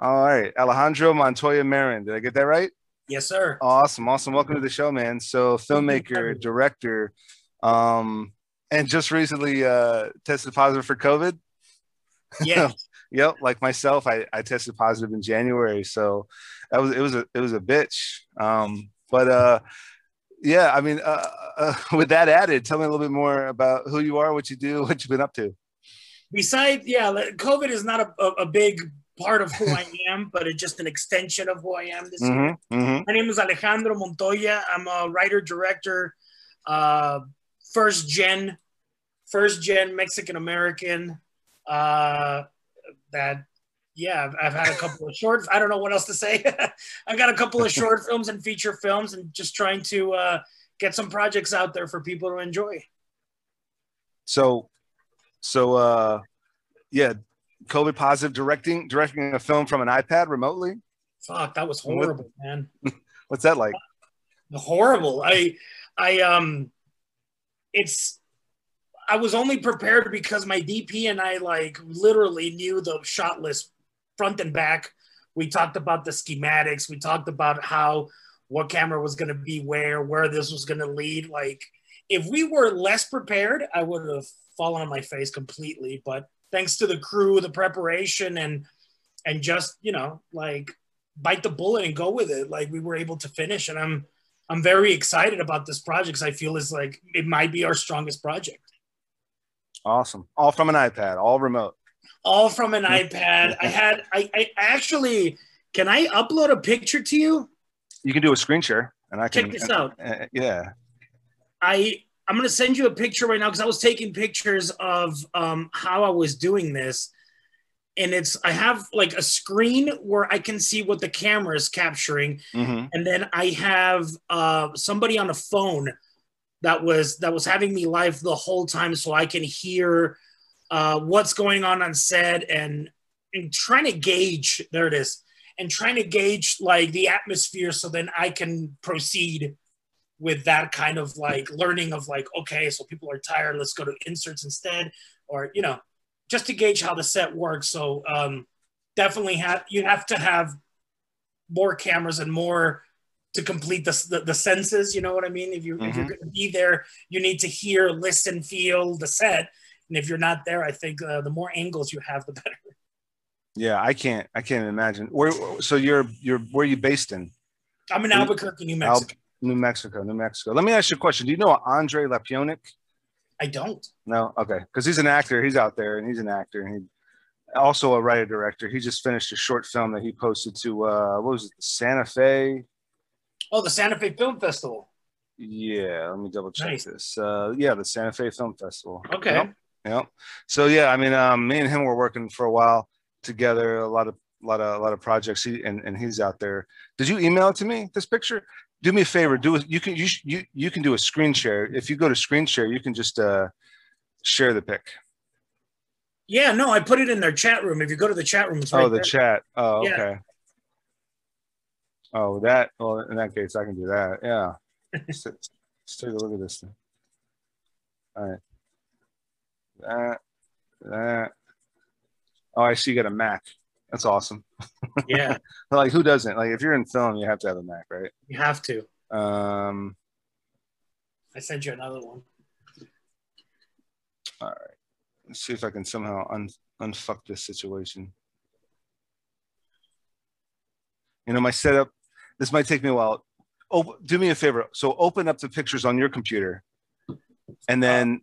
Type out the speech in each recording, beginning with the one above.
All right, Alejandro Montoya Marin. Did I get that right? Yes, sir. Awesome, awesome. Welcome to the show, man. So, filmmaker, director, um, and just recently uh, tested positive for COVID. Yeah. yep, like myself, I, I tested positive in January, so that was it was a it was a bitch. Um, but uh, yeah, I mean, uh, uh, with that added, tell me a little bit more about who you are, what you do, what you've been up to. Besides, yeah, COVID is not a, a, a big part of who I am, but it's just an extension of who I am this mm-hmm, year. Mm-hmm. My name is Alejandro Montoya. I'm a writer, director, uh, first gen, first gen Mexican American. Uh, that yeah, I've, I've, had a couple of short. I don't know what else to say. I've got a couple of short films and feature films, and just trying to uh, get some projects out there for people to enjoy. So, so uh, yeah, COVID positive directing directing a film from an iPad remotely. Fuck, that was horrible, what, man. What's that like? Horrible. I, I um, it's I was only prepared because my DP and I like literally knew the shot list front and back. We talked about the schematics. We talked about how what camera was going to be where, where this was going to lead. Like, if we were less prepared, I would have fallen on my face completely. But thanks to the crew, the preparation, and and just you know, like bite the bullet and go with it. Like we were able to finish, and I'm I'm very excited about this project because I feel is like it might be our strongest project. Awesome. All from an iPad, all remote all from an iPad. I had I, I actually can I upload a picture to you? You can do a screen share, and I can check this out. Uh, yeah, I I'm gonna send you a picture right now because I was taking pictures of um, how I was doing this, and it's I have like a screen where I can see what the camera is capturing, mm-hmm. and then I have uh, somebody on a phone that was that was having me live the whole time, so I can hear uh, what's going on on set and and trying to gauge there it is and trying to gauge like the atmosphere so then I can proceed with that kind of like learning of like okay so people are tired let's go to inserts instead or you know just to gauge how the set works so um, definitely have you have to have more cameras and more to complete the, the, the senses you know what i mean if you mm-hmm. if you're mm-hmm. going to be there you need to hear listen feel the set and if you're not there, I think uh, the more angles you have, the better. Yeah, I can't. I can't imagine. Where? So you're you're where are you based in? I'm in Albuquerque, New Mexico. New Mexico, New Mexico. Let me ask you a question. Do you know Andre Lapionik? I don't. No, okay, because he's an actor. He's out there, and he's an actor, and he also a writer director. He just finished a short film that he posted to uh, what was it, The Santa Fe? Oh, the Santa Fe Film Festival. Yeah, let me double check nice. this. Uh, yeah, the Santa Fe Film Festival. Okay. Yep. Yeah. So yeah, I mean, um, me and him were working for a while together. A lot of, a lot of, a lot of projects. He and, and he's out there. Did you email it to me? This picture. Do me a favor. Do. You can you you you can do a screen share. If you go to screen share, you can just uh, share the pic. Yeah. No, I put it in their chat room. If you go to the chat room, right oh, the there. chat. Oh, yeah. okay. Oh, that. Well, in that case, I can do that. Yeah. let's, let's take a look at this thing. All right that, that. Oh, I see you got a Mac. That's awesome. Yeah. like who doesn't? Like if you're in film, you have to have a Mac, right? You have to. Um I sent you another one. All right. Let's see if I can somehow un unfuck this situation. You know, my setup, this might take me a while. Oh, do me a favor. So open up the pictures on your computer and then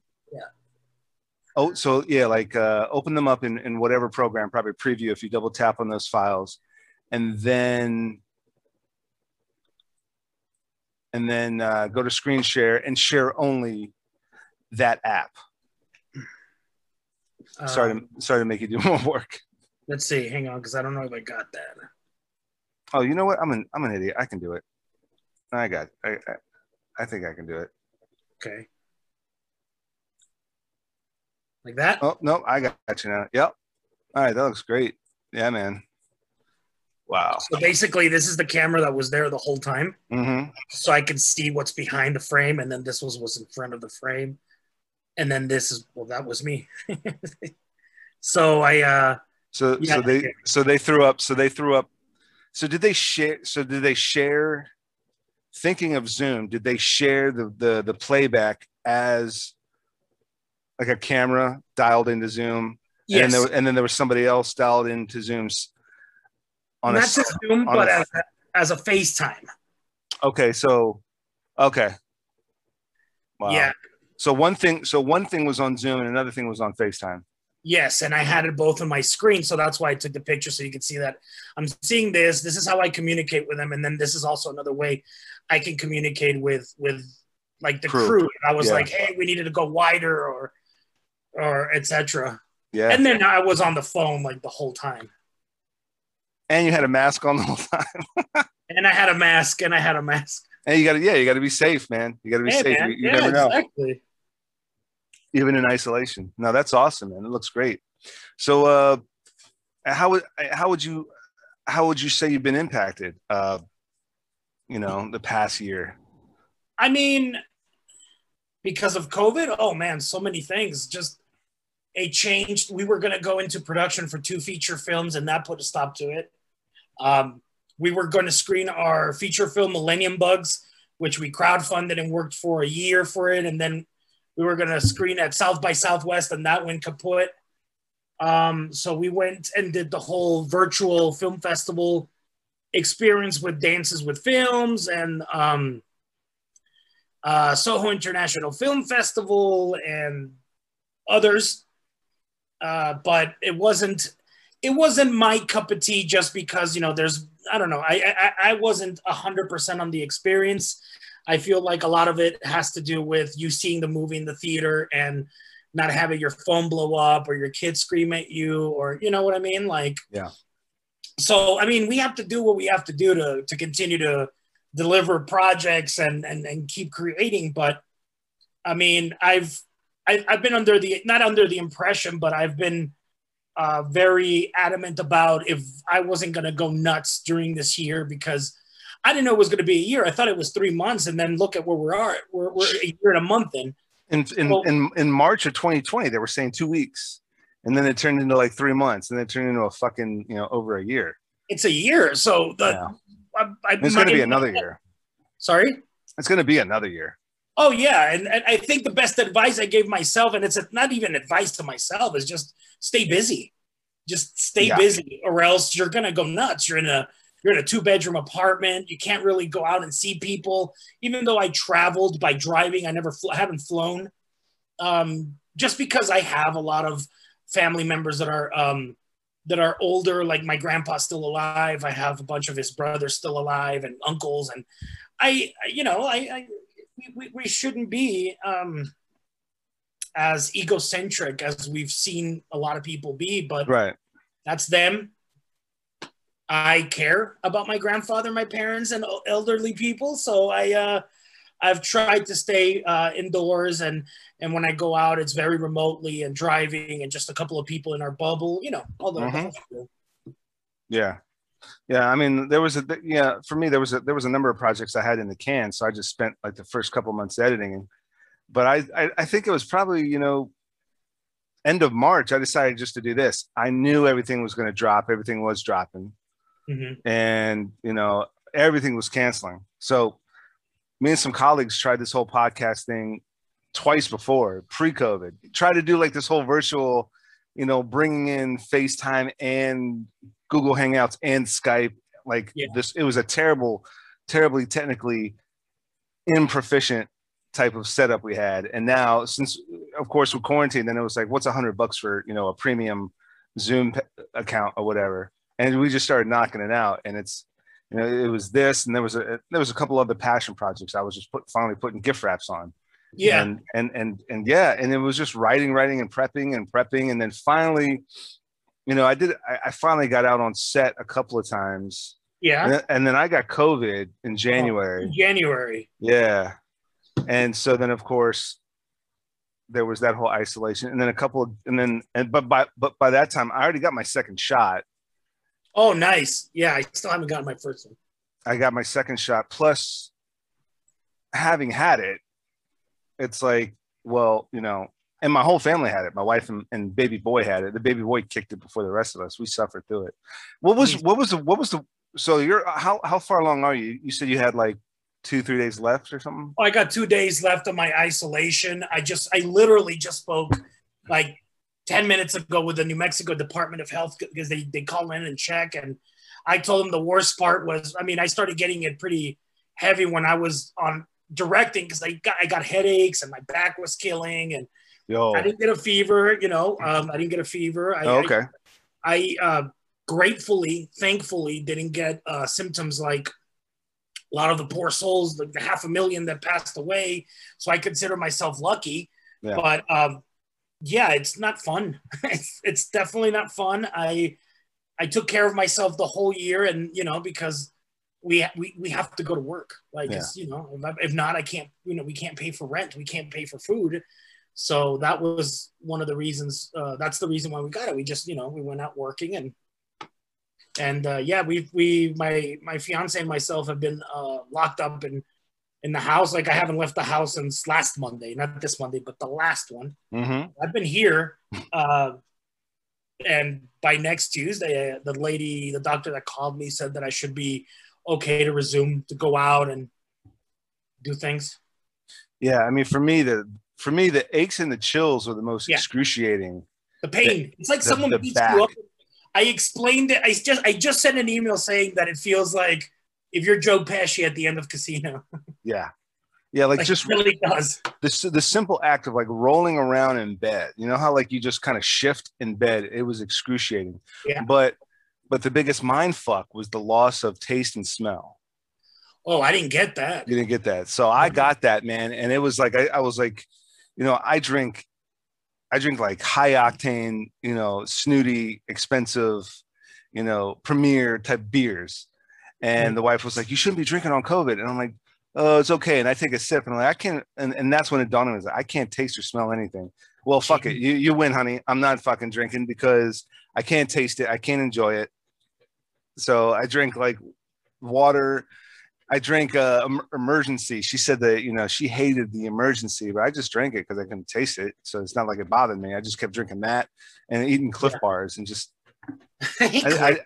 Oh, so yeah, like uh, open them up in, in whatever program, probably preview if you double tap on those files, and then and then uh, go to screen share and share only that app. Um, sorry to sorry to make you do more work. Let's see. Hang on, because I don't know if I got that. Oh, you know what? I'm an I'm an idiot. I can do it. I got. It. I, I I think I can do it. Okay. Like that? Oh, no, I got you now. Yep. All right, that looks great. Yeah, man. Wow. So basically, this is the camera that was there the whole time. Mm-hmm. So I can see what's behind the frame, and then this was was in front of the frame, and then this is well, that was me. so I uh So Yeah, so they yeah. so they threw up. So they threw up. So did they share? So did they share? Thinking of Zoom, did they share the the the playback as like a camera dialed into Zoom, Yes. and then there, and then there was somebody else dialed into Zoom's on a Not to Zoom, but a- as a, as a FaceTime. okay so okay wow. Yeah. so one thing so one thing was on Zoom and another thing was on FaceTime Yes, and I had it both on my screen, so that's why I took the picture so you could see that I'm seeing this. This is how I communicate with them, and then this is also another way I can communicate with with like the Crew. crew. I was Yeah. like, hey, we needed to go wider, or or etc. yeah. And then I was on the phone like the whole time, and you had a mask on the whole time. And I had a mask, and I had a mask. and you got to yeah you got to be safe man. You got to be Hey, safe. man. you, you yeah, never know. exactly. even in isolation. No that's awesome man. It looks great. So uh how would how would you how would you say you've been impacted uh you know the past year? I mean, because of COVID, oh man, so many things. Just it changed. We were going to go into production for two feature films, and that put a stop to it. Um, we were going to screen our feature film Millennium Bugs, which we crowdfunded and worked for a year for it, and then we were going to screen at South by Southwest, and that went kaput. Um, so we went and did the whole virtual film festival experience with dances with films and um, uh, Soho International Film Festival and others. Uh, but it wasn't it wasn't my cup of tea just because you know there's I don't know I I, I wasn't hundred percent on the experience. I feel like a lot of it has to do with you seeing the movie in the theater and not having your phone blow up or your kids scream at you or you know what I mean like Yeah. So I mean we have to do what we have to do to to continue to deliver projects and and, and keep creating but i mean i've I, i've been under the not under the impression but i've been uh, very adamant about if i wasn't going to go nuts during this year because i didn't know it was going to be a year i thought it was three months and then look at where we are we're, we're a year and a month in in in, Well- in in March of 2020, they were saying two weeks, and then it turned into like three months, and then it turned into a fucking you know over a year. it's a year so the Yeah. I, I, It's going to be another year. sorry It's going to be another year. Oh yeah, and, and I think the best advice I gave myself, and it's not even advice to myself, is just stay busy. Just stay Yeah. busy, or else you're gonna go nuts. You're in a you're in a two bedroom apartment. You can't really go out and see people. Even though I traveled by driving, I never fl- haven't flown. Um, just because I have a lot of family members that are um, that are older, like my grandpa's still alive. I have a bunch of his brothers still alive and uncles, and I, you know, I, I we, we, shouldn't be um, as egocentric as we've seen a lot of people be, but Right. that's them. I care about my grandfather, my parents, and elderly people, so I uh, I've tried to stay uh, indoors, and and when I go out, it's very remotely and driving, and just a couple of people in our bubble, you know, all the, Mhm. Yeah. Yeah. I mean, there was a yeah for me there was a there was a number of projects I had in the can, so I just spent like the first couple months editing. But I I, I think it was probably you know end of March I decided just to do this. I knew everything was going to drop. Everything was dropping. Mhm. and you know everything was canceling so me and some colleagues tried this whole podcast thing twice before pre-covid tried to do like this whole virtual you know bringing in facetime and google hangouts and skype like Yeah. this it was a terrible terribly technically improficient type of setup we had. And now since of course with quarantine then it was like what's a hundred bucks for you know a premium zoom account or whatever? And we just started knocking it out and it's you know it was this and there was a there was a couple other passion projects i was just put finally putting gift wraps on. Yeah, and and and and yeah and it was just writing writing and prepping and prepping and then finally you know i did i, I finally got out on set a couple of times yeah. and, then, and then i got covid in oh, january In January. yeah and so then of course there was that whole isolation and then a couple of and then and but by but by that time i already got my second shot Oh, nice. Yeah, I still haven't gotten my first one. I got my second shot. Plus, having had it, it's like, well, you know, and my whole family had it. My wife and, and baby boy had it. The baby boy kicked it before the rest of us. We suffered through it. What was mm. what was the what was the so you're how how far along are you? You said you had like two three days left or something. I got two days left of my isolation. I just I literally just spoke like 10 minutes ago with the New Mexico Department of Health because they, they call in and check. And I told them the worst part was, I mean, I started getting it pretty heavy when I was on directing because I got, I got headaches and my back was killing and Yo. I didn't get a fever, you know, um, I didn't get a fever. I, Oh, okay. I, I uh, gratefully, thankfully didn't get uh, symptoms like a lot of the poor souls, like the half a million that passed away. So I consider myself lucky, Yeah. but um, yeah, it's not fun. it's, it's definitely not fun. I I took care of myself the whole year, and you know because we we, we have to go to work. Like Yeah. it's, you know, if, I- if not, I can't. You know, we can't pay for rent. We can't pay for food. So that was one of the reasons. Uh, that's the reason why we got it. We just you know we went out working and and uh, yeah, we we my my fiance and myself have been uh, locked up in in the house. Like I haven't left the house since last Monday, not this Monday, but the last one. Mm-hmm. I've been here, uh, and by next Tuesday, uh, the lady, the doctor that called me said that I should be okay to resume to go out and do things. Yeah, I mean, for me, the for me, the aches and the chills were the most Yeah. excruciating. The pain. it's like the- someone the beats back. you up. I explained it. I just I just sent an email saying that it feels like if you're Joe Pesci at the end of Casino. Yeah, yeah, like Like, just really does. the the simple act of like rolling around in bed. You know how like you just kind of shift in bed. It was excruciating. Yeah. But but the biggest mind fuck was the loss of taste and smell. Oh, I didn't get that. You didn't get that. So I mm-hmm. got that, man. And it was like I, I was like, you know, I drink I drink like high octane, you know, snooty, expensive, you know, premier type beers. And mm-hmm. the wife was like, You shouldn't be drinking on COVID. And I'm like, Oh, it's okay. And I take a sip and I'm like, I can't and, and that's when it dawned on me, I can't taste or smell anything. Well, fuck it. You you win, honey. I'm not fucking drinking because I can't taste it. I can't enjoy it. So I drink like water. I drank uh, emergency. She said that you know she hated the emergency, but I just drank it because I couldn't taste it. So it's not like it bothered me. I just kept drinking that and eating Clif Yeah. bars and just I, I,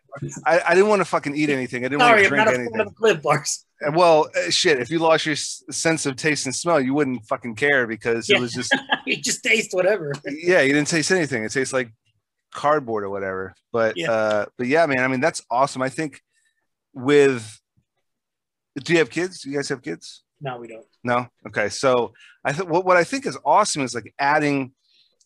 I, I didn't want to fucking eat anything. I didn't Sorry, want to drink I'm not anything. of Clif Bars. And Well, uh, shit. If you lost your sense of taste and smell, you wouldn't fucking care because Yeah. it was just you just taste whatever. yeah, you didn't taste anything. It tastes like cardboard or whatever. But Yeah. uh but yeah, man, I mean that's awesome. I think with do you have kids? Do you guys have kids? No, we don't. No? Okay. So I think what, what I think is awesome is like adding,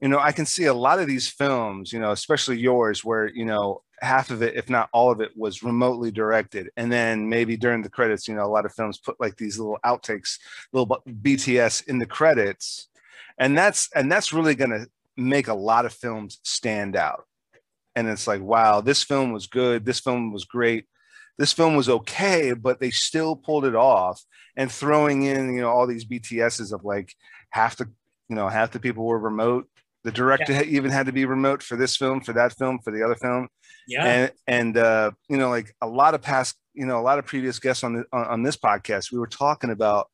you know, I can see a lot of these films, you know, especially yours, where, you know, half of it, if not all of it, was remotely directed. And then maybe during the credits, you know, a lot of films put like these little outtakes, little BTS in the credits. And that's and that's really gonna make a lot of films stand out. And it's like, wow, this film was good, this film was great. This film was okay, but they still pulled it off and throwing in you know all these bts's of like half the you know half the people were remote. The director had- even had to be remote for this film for that film for the other film. Yeah. and and uh you know like a lot of past you know a lot of previous guests on the on, on this podcast we were talking about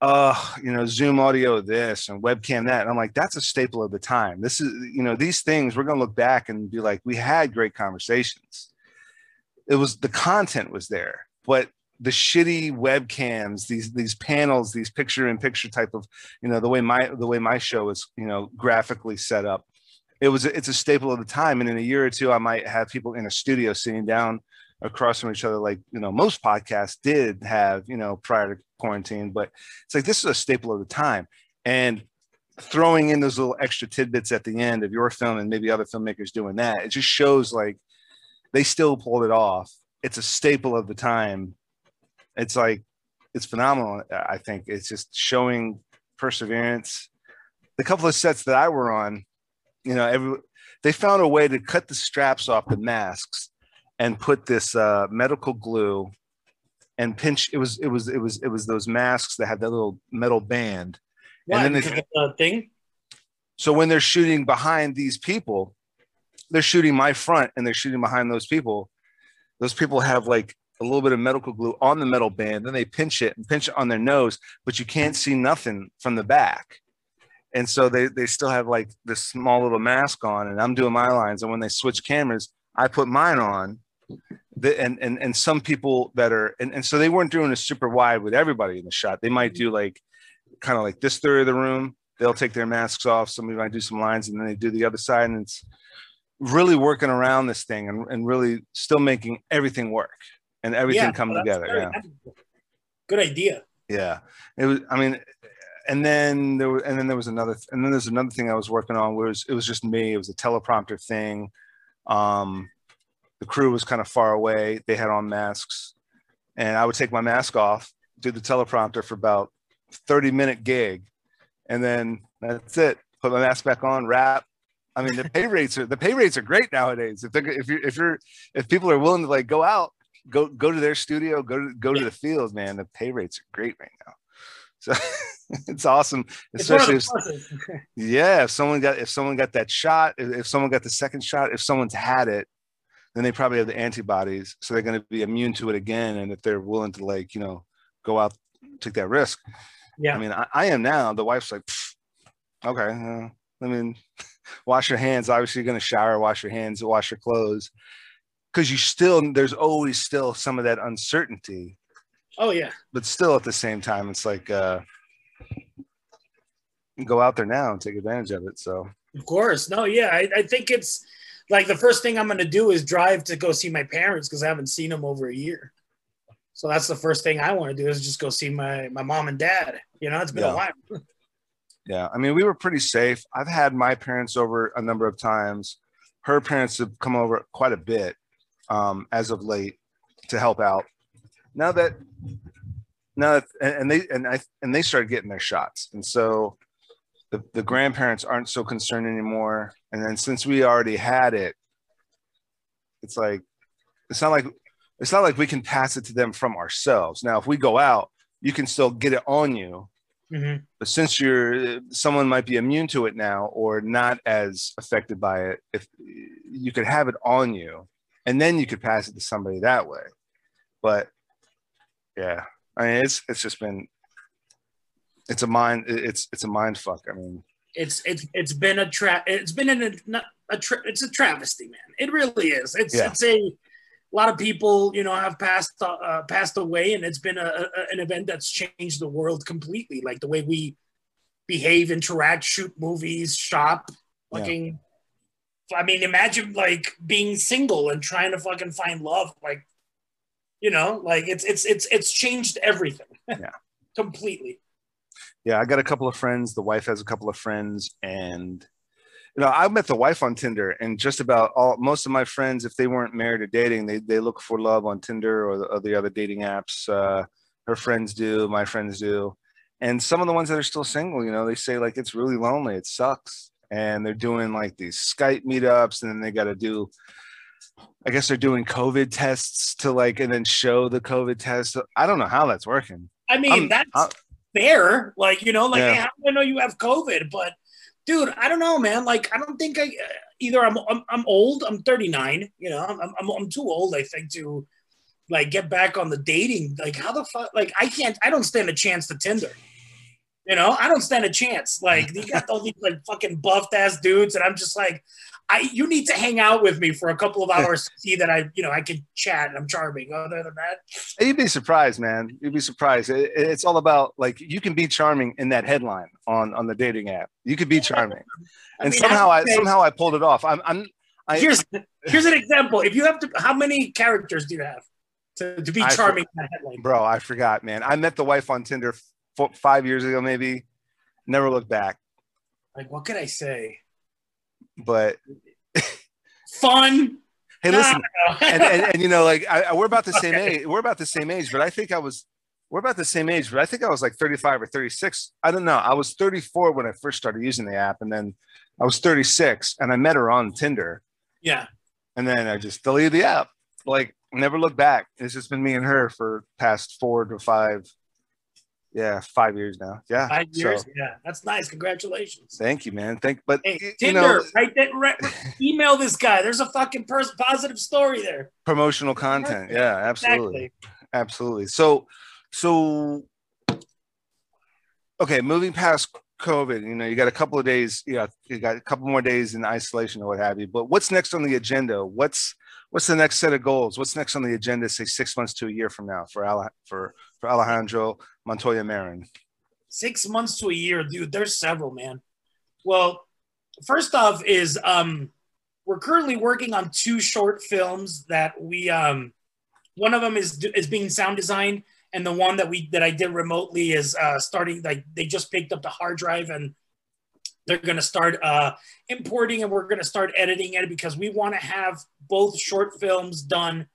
uh you know zoom audio this and webcam that. And i'm like that's a staple of the time. This is you know these things we're going to look back and be like we had great conversations it was the content was there but the shitty webcams these these panels these picture in picture type of you know the way my the way my show is you know graphically set up it was it's a staple of the time. And in a year or two i might have people in a studio sitting down across from each other like you know most podcasts did have you know prior to quarantine but it's like this is a staple of the time. And throwing in those little extra tidbits at the end of your film and maybe other filmmakers doing that it just shows like they still pulled it off. It's a staple of the time. It's like it's phenomenal i think. It's just showing perseverance. The couple of sets that i were on you know every they found a way to cut the straps off the masks and put this uh, medical glue and pinch it was it was it was it was those masks that had that little metal band. Why? then they- the thing. so when they're shooting behind these people they're shooting my front and they're shooting behind those people those people have like a little bit of medical glue on the metal band then they pinch it and pinch it on their nose but you can't see nothing from the back and so they they still have like this small little mask on, and I'm doing my lines, and when they switch cameras, I put mine on. The, and and and some people that are and, and so they weren't doing a super wide with everybody in the shot. They might do like kind of like this third of the room. They'll take their masks off. Somebody might do some lines, and then they do the other side, and it's really working around this thing and, and really still making everything work and everything Yeah, come well, together. very Yeah. Good idea. Yeah. It was, I mean, and then there was, and then there was another, and then there's another thing I was working on was, it was just me. It was a teleprompter thing. Um, the crew was kind of far away. They had on masks and I would take my mask off, do the teleprompter for about 30 minute gig. And then that's it. Put my mask back on, wrap. I mean, the pay rates are, the pay rates are great nowadays. If they're, if you're, if you're, if people are willing to like go out, go, go to their studio, go to, go to the field, man, the pay rates are great right now. So it's awesome, It's especially the if, yeah, if someone got if someone got that shot, if, if someone got the second shot, if someone's had it, then they probably have the antibodies, so they're going to be immune to it again. And if they're willing to like you know go out take that risk, yeah. I mean, I, I am now. The wife's like, okay, uh, I mean, wash your hands. Obviously, you're going to shower, wash your hands, wash your clothes, because you still there's always still some of that uncertainty oh yeah. but still at the same time it's like uh go out there now and take advantage of it so Of course. No, yeah. I, I think it's like the first thing I'm going to do is drive to go see my parents because I haven't seen them over a year. So that's the first thing I want to do is just go see my, my mom and dad. You know, it's been Yeah. a while. yeah i mean we were pretty safe. I've had my parents over a number of times. Her parents have come over quite a bit um as of late to help out. Now that now that and they and i and they started getting their shots. And so the, the grandparents aren't so concerned anymore. And then since we already had it it's like it's not like it's not like we can pass it to them from ourselves. Now if we go out you can still get it on you Mhm. but since you're someone might be immune to it now or not as affected by it if you could have it on you and then you could pass it to somebody that way but yeah i mean it's it's just been it's a mind it's it's a mind fuck i mean It's it's it's been a trap. It's been an, a, not a tra- it's a travesty, man. It really is. It's Yeah. it's a, a lot of people, you know, have passed uh, passed away, and it's been a, a, an event that's changed the world completely. Like the way we behave, interact, shoot movies, shop, Yeah. fucking. I mean, imagine like being single and trying to fucking find love. Like, you know, like it's it's it's it's changed everything. Yeah. completely. yeah i got a couple of friends the wife has a couple of friends and you know i met the wife on tinder and just about all most of my friends if they weren't married or dating they, they look for love on tinder or the, or the other dating apps uh, her friends do my friends do and some of the ones that are still single you know they say like it's really lonely it sucks and they're doing like these skype meetups and then they got to do i guess they're doing covid tests to like and then show the covid test i don't know how that's working I mean, I'm- that's I'm- fair. Like, you know, like, Yeah. hey, how do I know you have COVID? But, dude, I don't know, man. Like, I don't think I uh, either. I'm I'm, I'm old. I'm 39. You know, I'm, I'm I'm too old. I think to like get back on the dating. Like, how the fuck? Like, I can't. I don't stand a chance to Tinder. You know, I don't stand a chance. Like, you got all these like fucking buffed ass dudes, and I'm just like, I you need to hang out with me for a couple of hours to see that I, you know, I can chat and I'm charming. Other than that, You'd be surprised, man. You'd be surprised. It, it's all about like you can be charming in that headline on on the dating app. You could be charming, I and mean, somehow I say- somehow I pulled it off. I'm I'm I, here's here's an example. If you have to, how many characters do you have to, to be I- charming in that headline? bro. I forgot, man. I met the wife on Tinder f- five years ago, maybe. Never looked back. Like, what could I say? But Fun. hey, listen, and, and, and you know, like I, I- we're about the same age. We're about the same age, but I think I was. We're about the same age, but I think I was like 35 or 36. I don't know. I was 34 when I first started using the app, and then I was 36, and I met her on Tinder. yeah. and then I just deleted the app. Like never looked back. It's just been me and her for past four to five, yeah, five years now. Yeah, Five years. So, yeah. That's nice. Congratulations. thank you, man. Thank, but Hey, you Tinder, know, right there, right, email this guy. There's a fucking pers- positive story there. promotional content. Yeah, absolutely, Exactly. absolutely. So, so, okay, moving past COVID, you know, you got a couple of days, you know, you got a couple more days in isolation or what have you. But what's next on the agenda? What's what's the next set of goals? What's next on the agenda, say six months to a year from now for Ale- for for Alejandro Montoya Marin? Six months to a year, dude. There's several, man. Well, first off, is um, we're currently working on two short films that we um, one of them is is being sound designed and the one that we that I did remotely is uh, starting like they just picked up the hard drive and they're going to start uh, importing and we're going to start editing it because we want to have both short films done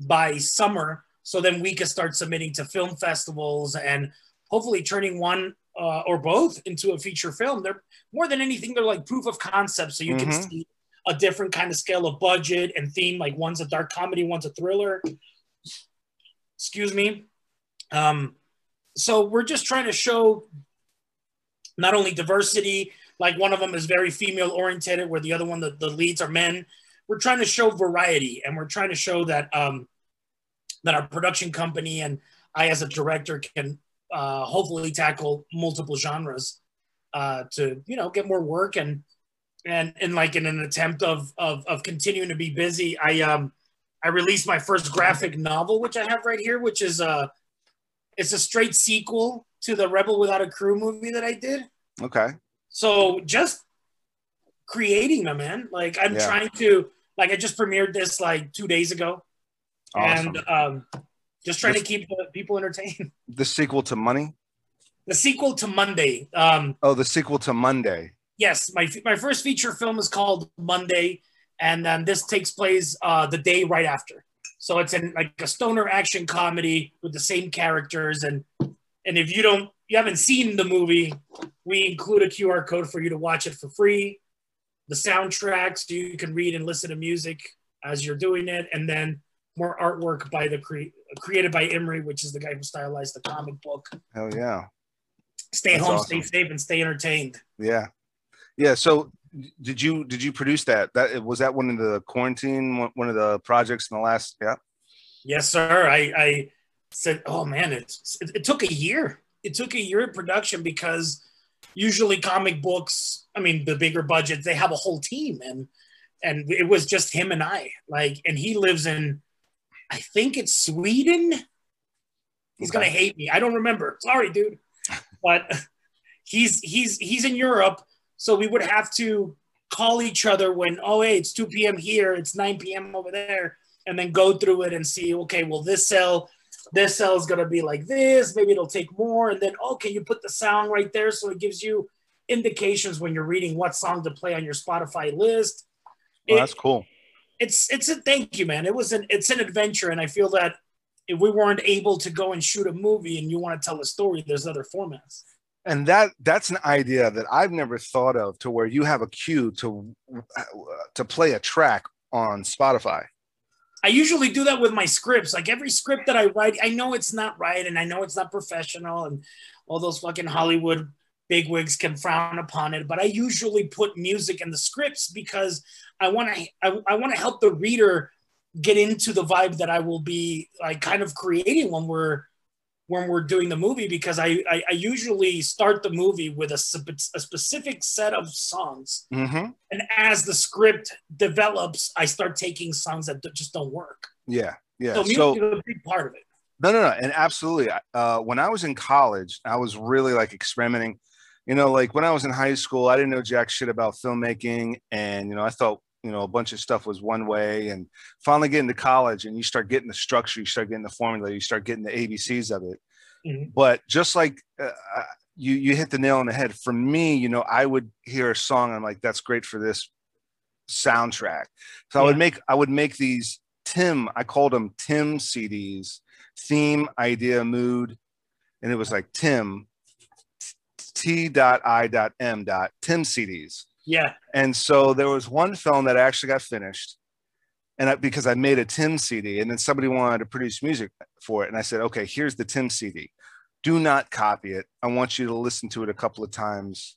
by summer so then we can start submitting to film festivals and hopefully turning one uh, or both into a feature film. They're more than anything they're like proof of concept so you mm-hmm. can see a different kind of scale of budget and theme like one's a dark comedy one's a thriller. Excuse me. Um, so we're just trying to show not only diversity, like one of them is very female oriented, where the other one, the, the leads are men. We're trying to show variety, and we're trying to show that um, that our production company and I, as a director, can uh, hopefully tackle multiple genres uh, to you know get more work and and and like in an attempt of of, of continuing to be busy. I um I released my first graphic novel, which I have right here, which is uh it's a straight sequel to the Rebel Without a Crew movie that I did. Okay. So just creating them, man. Like I'm yeah. trying to like I just premiered this like two days ago. Awesome. And um just trying to keep people entertained. The sequel to Money? The sequel to Monday. Um Oh, the sequel to Monday. Yes, my my first feature film is called Monday and then this takes place uh the day right after. So it's in like a stoner action comedy with the same characters. And and if you don't you haven't seen the movie, we include a QR code for you to watch it for free. The soundtracks so you can read and listen to music as you're doing it, and then more artwork by the cre- created by Imri, which is the guy who stylized the comic book. Hell yeah! Stay That's home, awesome. stay safe, and stay entertained. Yeah, yeah. So did you did you produce that? That was that one of the quarantine one of the projects in the last yeah. Yes, sir. I I said, oh man, it, it, it took a year. It took a year of production because usually comic books, I mean, the bigger budgets, they have a whole team, and and it was just him and I. Like, and he lives in, I think it's Sweden. He's okay. gonna hate me. I don't remember. Sorry, dude. But he's he's he's in Europe so we would have to call each other when, oh, hey, it's 2 p.m. here, it's 9 p.m. over there, and then go through it and see, okay, well, this cell, this cell is going to be like this. Maybe it'll take more. And then, okay, you put the sound right there. So it gives you indications when you're reading what song to play on your Spotify list. Well, it, that's cool. It's, it's a thank you, man. It was an, it's an adventure. And I feel that if we weren't able to go and shoot a movie and you want to tell a story, there's other formats and that that's an idea that I've never thought of to where you have a cue to to play a track on Spotify. I usually do that with my scripts. Like every script that I write, I know it's not right and I know it's not professional and all those fucking Hollywood bigwigs can frown upon it, but I usually put music in the scripts because I want to I, I want to help the reader get into the vibe that I will be like kind of creating when we're when we're doing the movie because I, I, I usually start the movie with a, a specific set of songs. Mm-hmm. And as the script develops, I start taking songs that just don't work. Yeah. Yeah. So music so, is a big part of it. No, no, no. And absolutely. Uh, when I was in college, I was really like experimenting. You know, like when I was in high school, I didn't know jack shit about filmmaking. And, you know, I thought you know a bunch of stuff was one way and finally getting to college and you start getting the structure you start getting the formula you start getting the abcs of it mm-hmm. but just like uh, you you hit the nail on the head for me you know i would hear a song i'm like that's great for this soundtrack so yeah. i would make i would make these tim i called them tim cds theme idea mood and it was like tim t dot i dot m dot tim cds yeah. And so there was one film that actually got finished, and I, because I made a Tim CD, and then somebody wanted to produce music for it, and I said, okay, here's the Tim CD. Do not copy it. I want you to listen to it a couple of times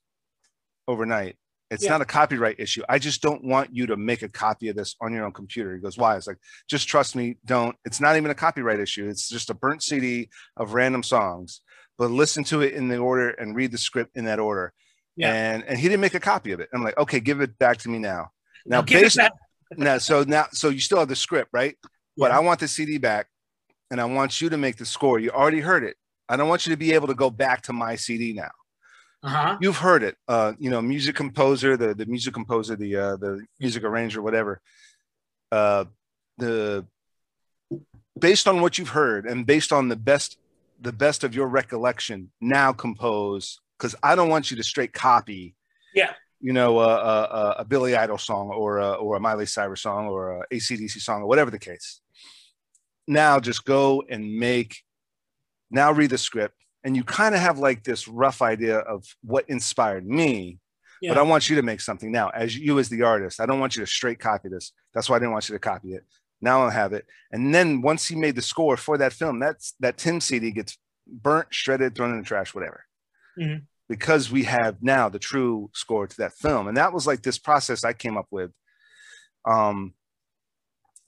overnight. It's yeah. not a copyright issue. I just don't want you to make a copy of this on your own computer. He goes, Why? It's like, just trust me, don't. It's not even a copyright issue. It's just a burnt CD of random songs. but listen to it in the order and read the script in that order. Yeah. And and he didn't make a copy of it. I'm like, okay, give it back to me now. Now, based, now, so now, so you still have the script, right? Yeah. But I want the CD back, and I want you to make the score. You already heard it. I don't want you to be able to go back to my CD now. Uh-huh. You've heard it. Uh, you know, music composer, the the music composer, the uh, the music arranger, whatever. Uh, the based on what you've heard and based on the best the best of your recollection, now compose because I don't want you to straight copy. Yeah. You know, uh, a Billy Idol song or a, or a Miley Cyrus song or a ACDC song or whatever the case. Now just go and make. Now read the script, and you kind of have like this rough idea of what inspired me. Yeah. But I want you to make something now, as you as the artist. I don't want you to straight copy this. That's why I didn't want you to copy it. Now I have it. And then once he made the score for that film, that's that Tim CD gets burnt, shredded, thrown in the trash, whatever. Mm-hmm. Because we have now the true score to that film. And that was like this process I came up with. Um,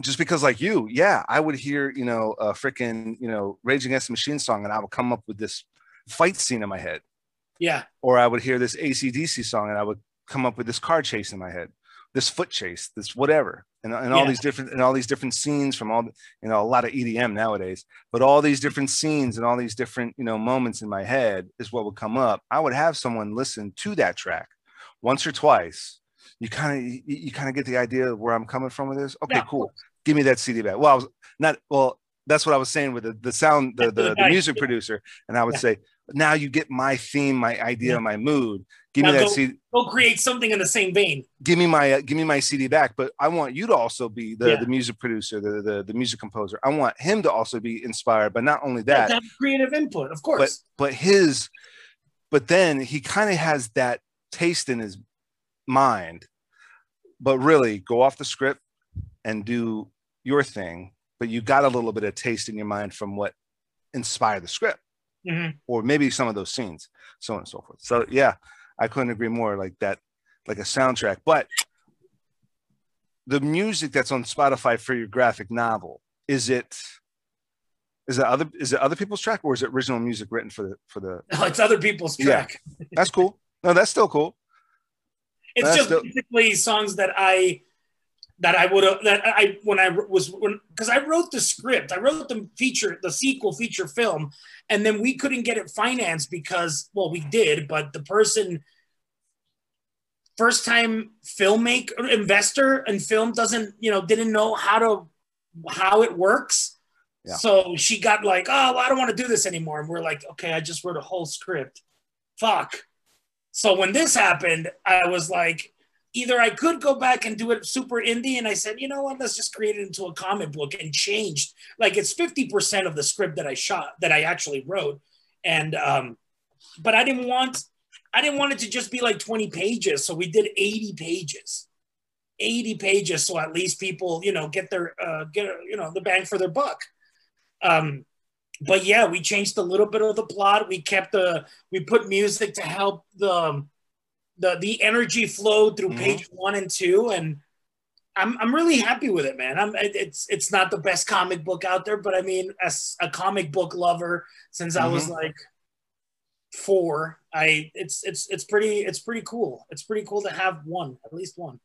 just because like you, yeah, I would hear, you know, a freaking, you know, Rage Against the Machine song and I would come up with this fight scene in my head. Yeah. Or I would hear this ACDC song and I would come up with this car chase in my head, this foot chase, this whatever. And, and all yeah. these different and all these different scenes from all you know a lot of EDM nowadays, but all these different scenes and all these different you know moments in my head is what would come up. I would have someone listen to that track once or twice. You kind of you, you kind of get the idea of where I'm coming from with this. Okay, yeah. cool. Give me that CD back. Well, I was not well that's what I was saying with the, the sound, the, the, the music producer. And I would yeah. say, now you get my theme, my idea, yeah. my mood. Give now me that go, CD. Go create something in the same vein. Give me my uh, give me my CD back, but I want you to also be the, yeah. the music producer, the, the the music composer. I want him to also be inspired, but not only that, creative input, of course. But but his, but then he kind of has that taste in his mind, but really go off the script and do your thing but you got a little bit of taste in your mind from what inspired the script mm-hmm. or maybe some of those scenes so on and so forth. So yeah i couldn't agree more like that like a soundtrack. But the music that's on spotify for your graphic novel is it is it other is it other people's track or is it original music written for the for the no it's other people's track. Yeah. that's cool. No that's still cool. It's that's just still... basically songs that i that I would have that I when I was when because I wrote the script, I wrote the feature, the sequel feature film, and then we couldn't get it financed because well we did, but the person first time filmmaker investor in film doesn't you know didn't know how to how it works. Yeah. So she got like, oh, well, I don't want to do this anymore. And we're like, okay, I just wrote a whole script. Fuck. So when this happened, I was like, either I could go back and do it super indie, and I said, you know what, let's just create it into a comic book and changed. Like it's 50% of the script that I shot, that I actually wrote. And um, but I didn't want I didn't want it to just be like 20 pages. So we did 80 pages. 80 pages. So at least people, you know, get their uh get you know the bang for their buck. Um but yeah, we changed a little bit of the plot. We kept the we put music to help the the the energy flowed through mm-hmm. page one and two, and I'm I'm really happy with it, man. I'm it's it's not the best comic book out there, but I mean, as a comic book lover since mm-hmm. I was mm-hmm. like four, I it's it's it's pretty it's pretty cool. It's pretty cool to have one, at least one.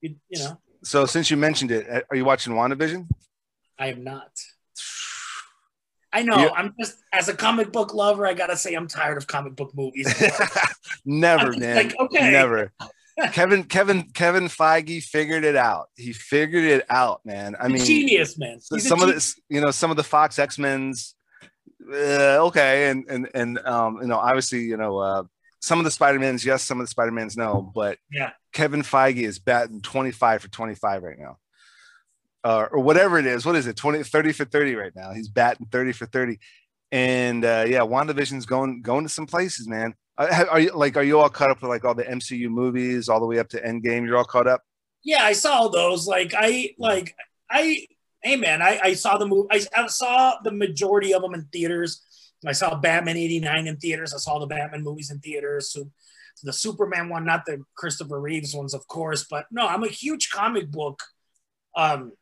You, you know. So since you mentioned it, are you watching WandaVision? I am not. I know. I'm just as a comic book lover, I gotta say I'm tired of comic book movies. Never, man. Like, okay. Never. Kevin, Kevin, Kevin Feige figured it out. He figured it out, man. I mean, genius, man. He's some of this, you know, some of the Fox X Men's, uh, okay, and and and um, you know, obviously, you know, uh, some of the Spider Mans, yes, some of the Spider Mans, no, but yeah, Kevin Feige is batting 25 for 25 right now uh, or whatever it is. What is it? 20, 30 for 30 right now. He's batting 30 for 30. And uh, yeah, WandaVision's going going to some places, man. Uh, are you like are you all caught up with like all the MCU movies all the way up to Endgame? You're all caught up? Yeah, I saw those. Like I like I hey man, I, I saw the movie. I, I saw the majority of them in theaters. I saw Batman 89 in theaters. I saw the Batman movies in theaters. So the Superman one, not the Christopher Reeves ones, of course. But no, I'm a huge comic book um,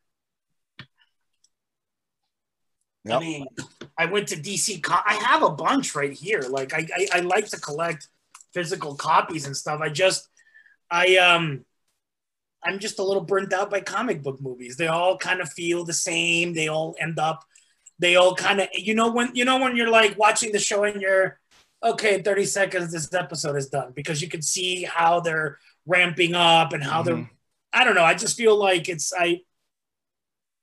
Yep. I mean, I went to DC. Co- I have a bunch right here. Like I, I, I like to collect physical copies and stuff. I just, I um, I'm just a little burnt out by comic book movies. They all kind of feel the same. They all end up, they all kind of, you know, when you know when you're like watching the show and you're, okay, 30 seconds, this episode is done because you can see how they're ramping up and how mm-hmm. they're. I don't know. I just feel like it's I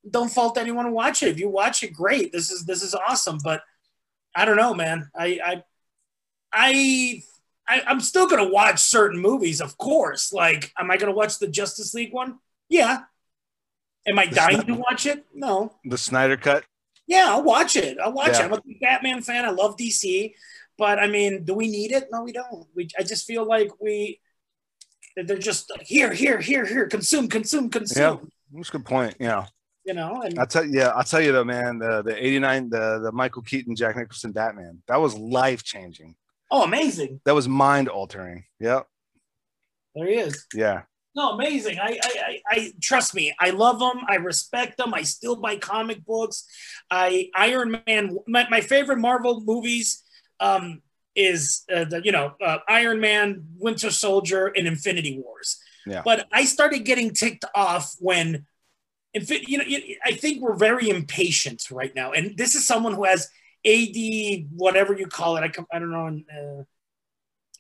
don't fault anyone to watch it. If you watch it, great. This is this is awesome. But I don't know, man. I I I, I am still gonna watch certain movies, of course. Like, am I gonna watch the Justice League one? Yeah. Am I the dying Snyder, to watch it? No. The Snyder cut. Yeah, I'll watch it. I'll watch yeah. it. I'm a Batman fan. I love DC, but I mean, do we need it? No, we don't. We I just feel like we they're just here, here, here, here, consume, consume, consume. Yeah, that's a good point. Yeah you know. And I'll tell you, yeah, I'll tell you though, man, the the '89, the the Michael Keaton, Jack Nicholson Batman, that was life changing. Oh, amazing! That was mind altering. Yep. There he is. Yeah. No, amazing. I, I, I, I, trust me. I love them. I respect them. I still buy comic books. I Iron Man. My, my favorite Marvel movies um, is uh, the you know uh, Iron Man, Winter Soldier, and Infinity Wars. Yeah. But I started getting ticked off when you know, I think we're very impatient right now. And this is someone who has AD, whatever you call it. I, I don't know, uh,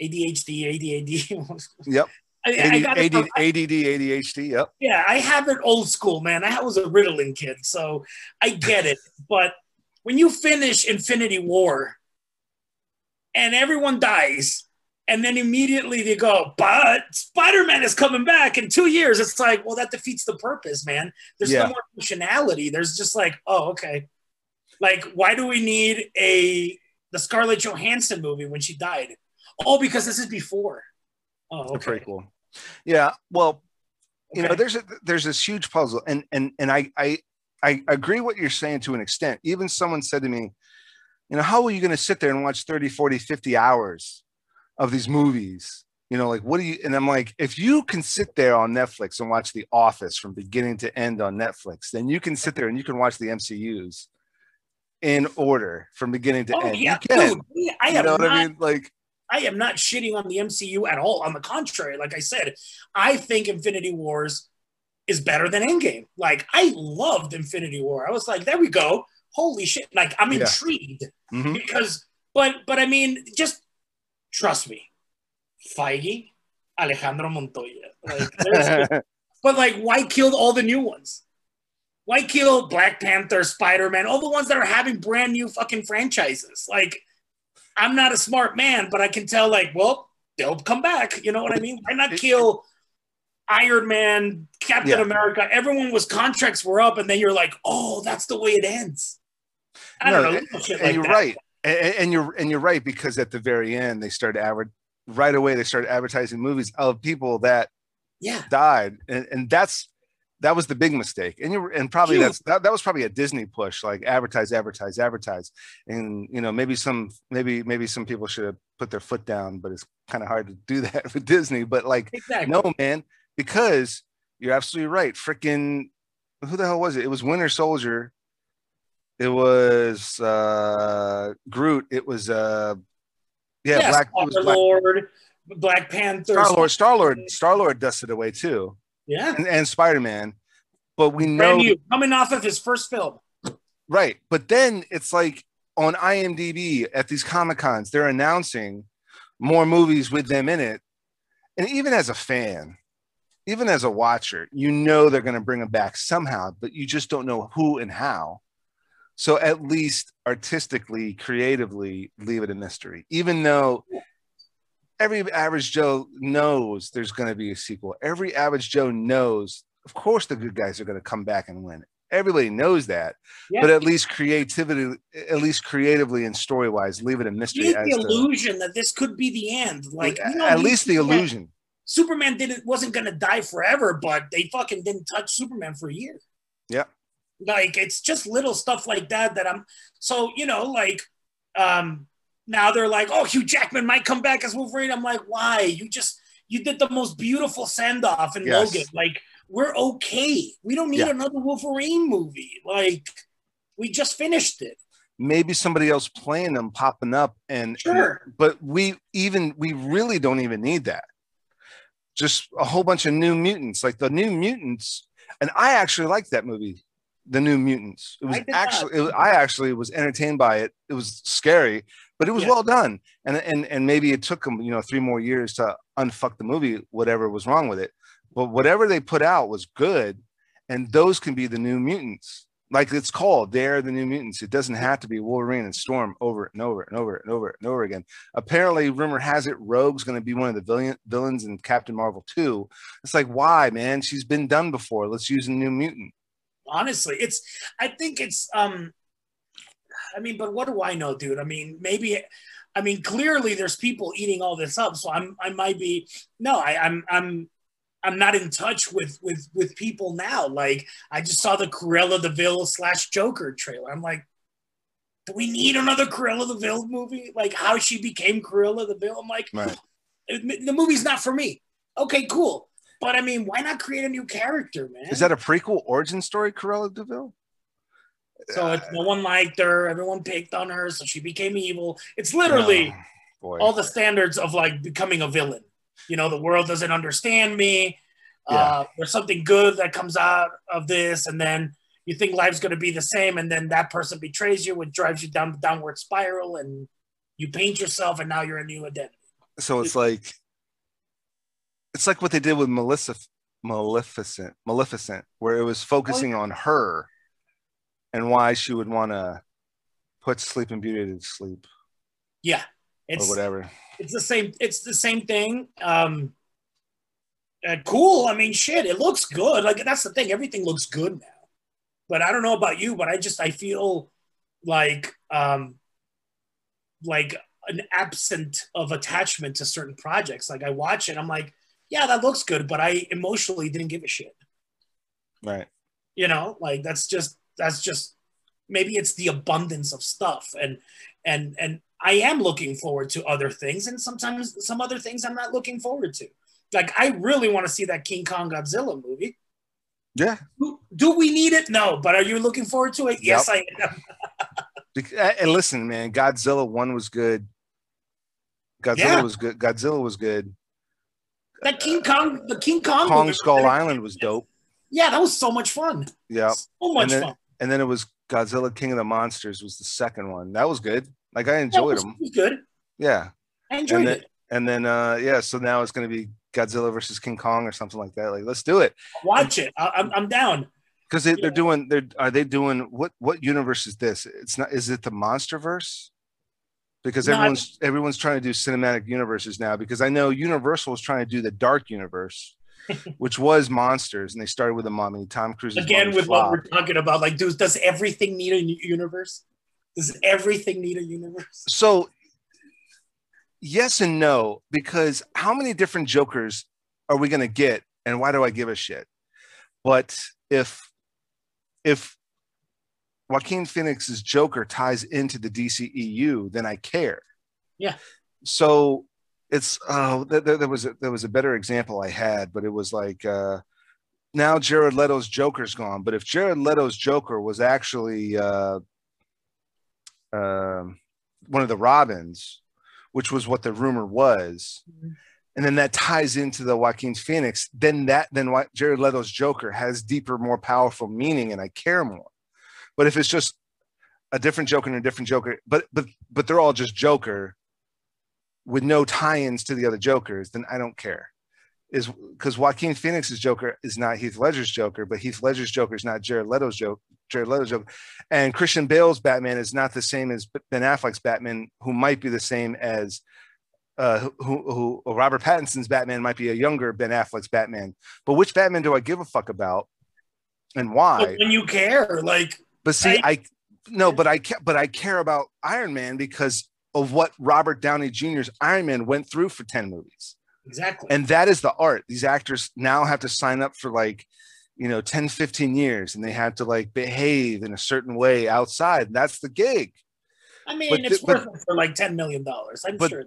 ADHD, ADAD. yep. I, AD, I got AD, ADD, ADHD. Yep. Yeah, I have it old school, man. I was a Ritalin kid, so I get it. but when you finish Infinity War and everyone dies, and then immediately they go, but Spider Man is coming back in two years. It's like, well, that defeats the purpose, man. There's yeah. no more functionality. There's just like, oh, okay. Like, why do we need a the Scarlett Johansson movie when she died? Oh, because this is before. Oh, okay. Pretty cool. Yeah. Well, you okay. know, there's a, there's this huge puzzle, and and and I I I agree what you're saying to an extent. Even someone said to me, you know, how are you going to sit there and watch 30, 40, 50 hours of these movies you know like what do you and i'm like if you can sit there on netflix and watch the office from beginning to end on netflix then you can sit there and you can watch the mcus in order from beginning to oh, end. Yeah, you can. Dude, I you know what not, i mean? Like i am not shitting on the mcu at all. On the contrary like i said i think infinity wars is better than endgame. Like i loved infinity war. I was like there we go. Holy shit. Like i'm yeah. intrigued mm-hmm. because but but i mean just trust me, Feige, Alejandro Montoya. Like, but like, why kill all the new ones? Why kill Black Panther, Spider Man, all the ones that are having brand new fucking franchises? Like, I'm not a smart man, but I can tell, like, well, they'll come back. You know what I mean? Why not kill Iron Man, Captain yeah. America? Everyone was contracts were up, and then you're like, oh, that's the way it ends. I no, don't know. And, like you're that. right and, and, you're and you're right because at the very end they started adver- right away they started advertising movies of people that yeah. died. And, and that's that was the big mistake. And you and probably that's that, that was probably a disney push like advertise advertise advertise. And you know maybe some maybe maybe some people should have put their foot down but it's kind of hard to do that with disney. But like exactly. no man because you're absolutely right. Freaking who the hell was it? It was winter soldier it was uh Groot. It was uh yeah, yeah Black, Star Black Lord, Black Panther. Star Lord, Star Lord, Star Lord dusted away too. Yeah. And, and Spider Man. But we know coming off of his first film. Right. But then it's like on IMDb at these Comic Cons, they're announcing more movies with them in it. And even as a fan, even as a watcher, you know they're going to bring them back somehow, but you just don't know who and how. So at least artistically, creatively, leave it a mystery, even though every average Joe knows there's going to be a sequel. Every average Joe knows, of course, the good guys are going to come back and win. Everybody knows that, yeah. but at least creativity, at least creatively and story wise, leave it a mystery. the illusion that this could be the end, like you know, at least the illusion. Superman didn't wasn't going to die forever, but they fucking didn't touch Superman for a year. Yeah. Like it's just little stuff like that that I'm so you know like um now they're like oh Hugh Jackman might come back as Wolverine. I'm like why you just you did the most beautiful send off in yes. Logan. Like we're okay. We don't need yeah. another Wolverine movie. Like We just finished it. Maybe somebody else playing them, popping up, and Sure. but we even we really don't even need that. Just a whole bunch of new mutants, like the new mutants, and I actually liked that movie, the New Mutants. It was I actually, it was, I actually was entertained by it. It was scary, but it was Yeah. well done. And and and maybe it took them, you know, three more years to unfuck the movie, whatever was wrong with it. But whatever they put out was good, and those can be the New Mutants. Like it's called, they're the New Mutants. It doesn't have to be Wolverine and Storm over and over and over and over and over again apparently rumor has it rogue's going to be one of the villain, villains in captain marvel 2 it's like why man she's been done before let's use a new mutant honestly it's i think it's um i mean but what do i know dude? I mean maybe i mean clearly there's people eating all this up so i'm i might be no I, i'm i'm i'm not in touch with with with people now. Like i just saw the cruella de Vil slash joker trailer. I'm like do we need another cruella de Vil movie? Like how she became cruella de Vil? I'm like right. the movie's not for me. Okay cool but i mean why not create a new character man is that a prequel origin story Cruella de Vil So it's no one liked her. Everyone picked on her, so she became evil. It's literally Oh, all the standards of like becoming a villain. You know, the world doesn't understand me. Uh, there's something good that comes out of this, and then you think life's going to be the same, and then that person betrays you, which drives you down the downward spiral, and you paint yourself, and now you're a new identity. so it's like it's like what they did with melissa maleficent maleficent where it was focusing on her and why she would want to put sleeping beauty to sleep Yeah, or it's whatever it's the same. It's the same thing. Um, uh, cool. I mean, shit. It looks good. Like that's the thing. Everything looks good now. But I don't know about you, but I just I feel like um, like an absent of attachment to certain projects. Like I watch it, I'm like, yeah, that looks good, but I emotionally didn't give a shit. right You know, like that's just that's just maybe it's the abundance of stuff and and and I am looking forward to other things and sometimes some other things I'm not looking forward to. Like I really want to see that King Kong Godzilla movie. yeah Do, do we need it? No, but are you looking forward to it? Yes, I am. And listen, man, Godzilla one was good. Godzilla Yeah. was good. Godzilla was good. That King Kong, the King Kong, Kong Skull Island was dope. Yeah, that was so much fun. Yeah, So much And then- fun. and then it was Godzilla King of the Monsters was the second one. That was good. Like I Yeah, enjoyed was, them. was good. Yeah, I enjoyed and then, it. and then uh yeah, so now it's gonna be Godzilla versus King Kong or something like that. Like let's do it Watch it. I, I'm, I'm down. because they, Yeah. they're doing. They're are they doing what? What universe is this? It's not. Is it the MonsterVerse? Because No, everyone's everyone's trying to do cinematic universes now. Because I know Universal is trying to do the Dark Universe, which was monsters, and they started with a mummy. Tom Cruise Again, with what we're talking about, like, dude, does everything need a universe? Does everything need a universe? so yes and no because how many different jokers are we going to get and why do i give a shit but if if joaquin phoenix's joker ties into the dceu then i care Yeah. so it's uh there, there there was a, there was a better example i had but it was like uh now jared leto's joker's gone but if jared leto's joker was actually uh um one of the Robins, which was what the rumor was, Mhm. and then that ties into the Joaquin Phoenix, then that then what Jared Leto's Joker has deeper, more powerful meaning, and I care more. But if it's just a different Joker and a different Joker, but but but they're all just Joker with no tie-ins to the other Jokers, then I don't care. Is because Joaquin Phoenix's Joker is not Heath Ledger's Joker, but Heath Ledger's Joker is not Jared Leto's Joker. Jared Leto's Joker, and Christian Bale's Batman is not the same as Ben Affleck's Batman, who might be the same as uh, who, who, Robert Pattinson's Batman might be a younger Ben Affleck's Batman. But which Batman do I give a fuck about, and why? When you care, like, But see, I- I no, but I but I care about Iron Man because of what Robert Downey Jr.'s Iron Man went through for ten movies exactly. and that is the art these actors now have to sign up for like you know 10 15 years and they have to like behave in a certain way outside that's the gig I mean, but it's but- worth it for like $10 million. I'm but- sure.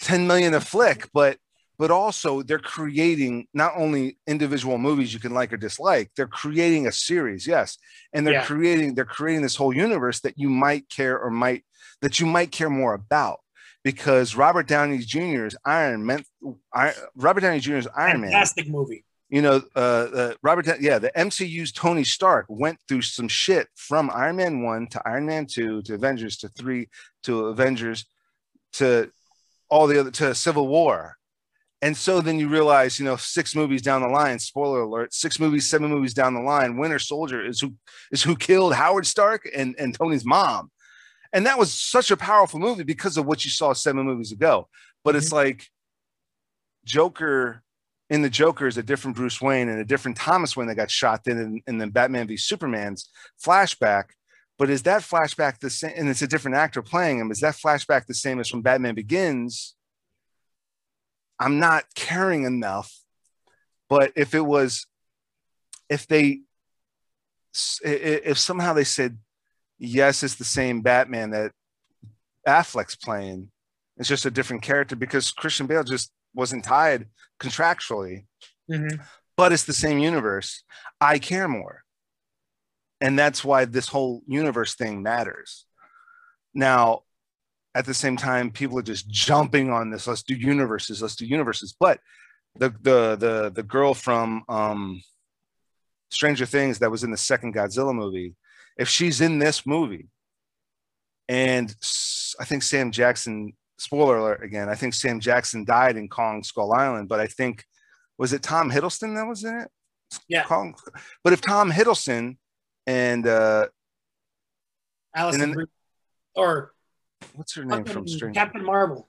10 million a flick but but also they're creating not only individual movies you can like or dislike they're creating a series yes and they're Yeah. creating they're creating this whole universe that you might care or might that you might care more about because robert downey jr's iron man I, robert downey jr's iron man Fantastic movie. you know, uh, uh, Robert, yeah, the MCU's Tony Stark went through some shit from Iron Man 1 to Iron Man 2 to Avengers to 3 to Avengers to all the other to Civil War. And so then you realize, you know, six movies down the line, spoiler alert, six movies, seven movies down the line, Winter Soldier is who is who killed Howard Stark and, and Tony's mom. And that was such a powerful movie because of what you saw seven movies ago. But it's mm-hmm. like Joker in the Joker is a different Bruce Wayne and a different Thomas Wayne that got shot then in, in the Batman v Superman's flashback. But is that flashback the same? And it's a different actor playing him. Is that flashback the same as from Batman Begins? I'm not caring enough. But if it was, if they, if somehow they said, yes, it's the same Batman that Affleck's playing, it's just a different character because Christian Bale just wasn't tied contractually, Mhm. but it's the same universe. I care more. And that's why this whole universe thing matters. Now, at the same time, people are just jumping on this. Let's do universes. Let's do universes. But the the the the girl from um, Stranger Things that was in the second Godzilla movie, if she's in this movie, and I think Sam Jackson, spoiler alert again, I think Sam Jackson died in Kong Skull Island, but I think was it Tom Hiddleston that was in it? Yeah. Kong. But if Tom Hiddleston and uh, Alison And then- or what's her name from Stranger? Captain Marvel.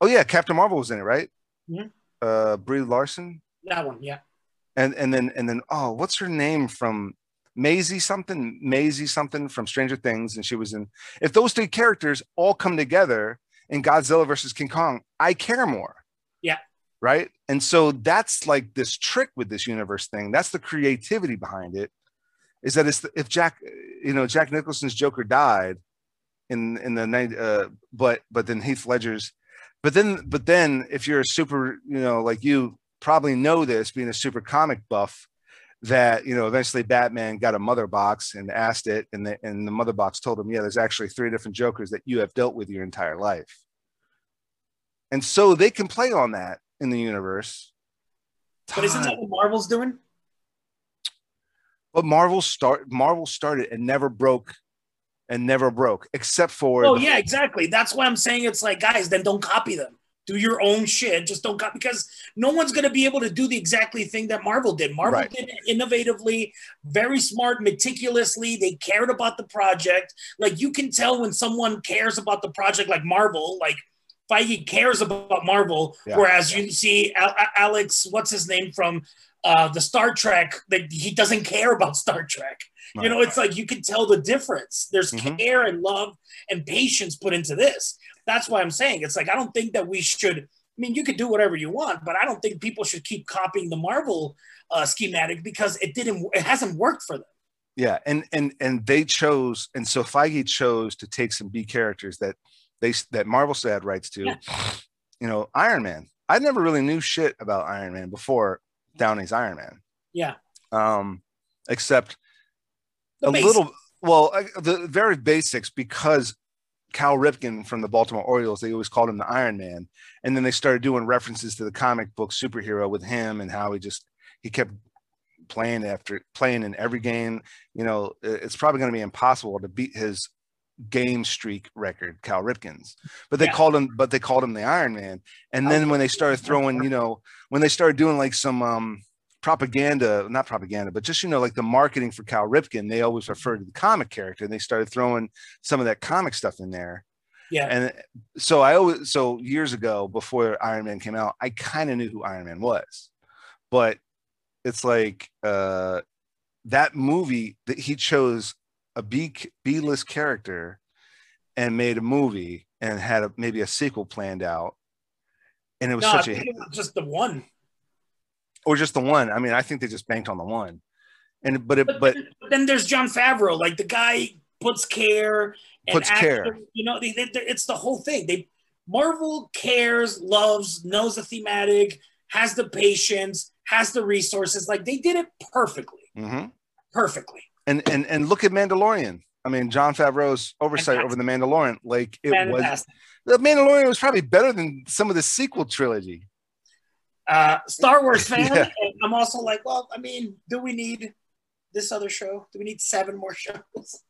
oh yeah, Captain Marvel was in it, right? Mhm. Uh, Brie Larson, That one, yeah. and and then and then oh, what's her name from Maisie something? Maisie something from Stranger Things, and she was in. If those three characters all come together in Godzilla versus King Kong, I care more. Yeah. Right. And so that's like this trick with this universe thing. That's the creativity behind it. Is that it's if Jack, you know, Jack Nicholson's Joker died in in the night, uh, but but then Heath Ledger's, but then but then if you're a super, you know, like you probably know this, being a super comic buff, that you know eventually Batman got a mother box and asked it, and the and the mother box told him, yeah, there's actually three different Jokers that you have dealt with your entire life, and so they can play on that in the universe. But isn't that what Marvel's doing? But Marvel start Marvel started and never broke, and never broke, except for Oh yeah, exactly. That's why I'm saying it's like, guys, then don't copy them. Do your own shit. Just don't copy because no one's gonna be able to do the exactly thing that Marvel did. Marvel Right. did it innovatively, very smart, meticulously. They cared about the project. Like you can tell when someone cares about the project, like Marvel, like Feige cares about Marvel, Yeah. whereas you see Al- Al- Alex, what's his name from uh, the Star Trek, that he doesn't care about Star Trek. You know, it's like you can tell the difference. There's Mhm. care and love and patience put into this. That's why I'm saying it's like I don't think that we should. I mean, you could do whatever you want, but I don't think people should keep copying the Marvel uh, schematic because it didn't. It hasn't worked for them. Yeah, and and and they chose, and so Feige chose to take some B characters that they that Marvel still had rights to. Yeah. You know, Iron Man. I never really knew shit about Iron Man before Downey's Iron Man. Yeah. Um, except The a basics. little. Well, the very basics because Cal Ripken from the Baltimore Orioles, they always called him the Iron Man, and then they started doing references to the comic book superhero with him and how he just he kept playing after playing in every game. You know, it's probably going to be impossible to beat his game streak record, Cal Ripken's. But they Yeah. called him, but they called him the Iron Man. And then when they started throwing, you know, when they started doing like some um propaganda, not propaganda, but just you know, like the marketing for Cal Ripken, they always referred to the comic character, and they started throwing some of that comic stuff in there. Yeah. And so I always so years ago before Iron Man came out, I kind of knew who Iron Man was. But it's like uh that movie that he chose a B B list character and made a movie and had a, maybe a sequel planned out. And it was No, such a just the one. Or just the one. I mean, I think they just banked on the one. And but it But, but then, but then there's Jon Favreau. Like the guy puts care and Puts care. You know, they, they, they- it's the whole thing. They Marvel cares, loves, knows the thematic, has the patience, has the resources. Like they did it perfectly. Mm-hmm. Perfectly. And and and look at Mandalorian. I mean, Jon Favreau's oversight Fantastic. over the Mandalorian. Like it Fantastic. was the Mandalorian was probably better than some of the sequel trilogy. Uh, Star Wars fan. Yeah. And I'm also like, well, I mean, do we need this other show? Do we need seven more shows?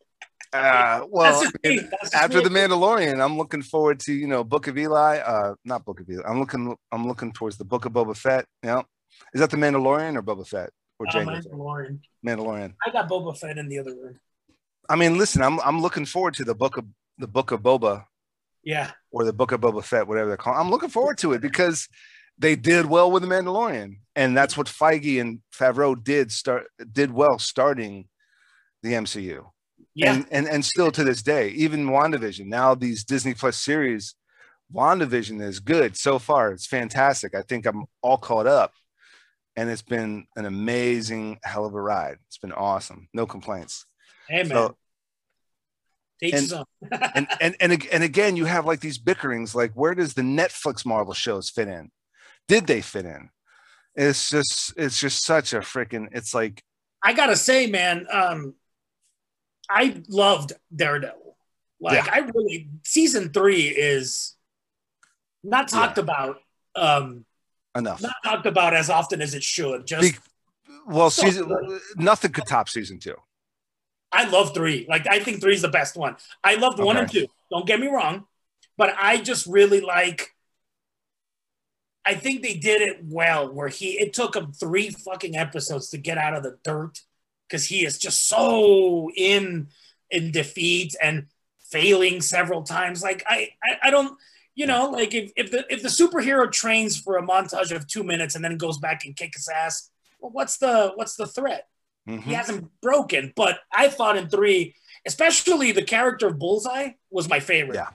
Uh, well, just me. That's just after me. the Mandalorian, I'm looking forward to you know Book of Eli. Uh, not Book of Eli. I'm looking. I'm looking towards the Book of Boba Fett. You know, is that the Mandalorian or Boba Fett or Oh, Jango? Mandalorian. Mandalorian. I got Boba Fett in the other room. I mean, listen, I'm I'm looking forward to the Book of the Book of Boba Yeah. or the Book of Boba Fett, whatever they're calling. I'm looking forward to it because they did well with the Mandalorian, and that's what Feige and Favreau did start did well starting the MCU. Yeah. and, and and still to this day, even WandaVision, now these Disney Plus series, WandaVision is good so far. It's fantastic. I think I'm all caught up. And it's been an amazing hell of a ride. It's been awesome. No complaints. hey man. So, and- and, and and and again, you have like these bickerings, like where does the Netflix Marvel shows fit in? Did they fit in? It's just it's just such a freaking it's like I gotta say, man, um, I loved Daredevil. Like I really season three is not talked about um enough. not talked about as often as it should. Just Be- well, So season good. nothing could top season two. I love three. Like I think three is the best one. I loved one and two. Don't get me wrong, but I just really like. I think they did it well. Where he it took him three fucking episodes to get out of the dirt because he is just so in in defeat and failing several times. Like I I, I don't. You know, like if, if the if the superhero trains for a montage of two minutes and then goes back and kicks his ass, well, what's the what's the threat? Mhm. he hasn't broken. But I thought in three, especially the character of Bullseye was my favorite. Yeah.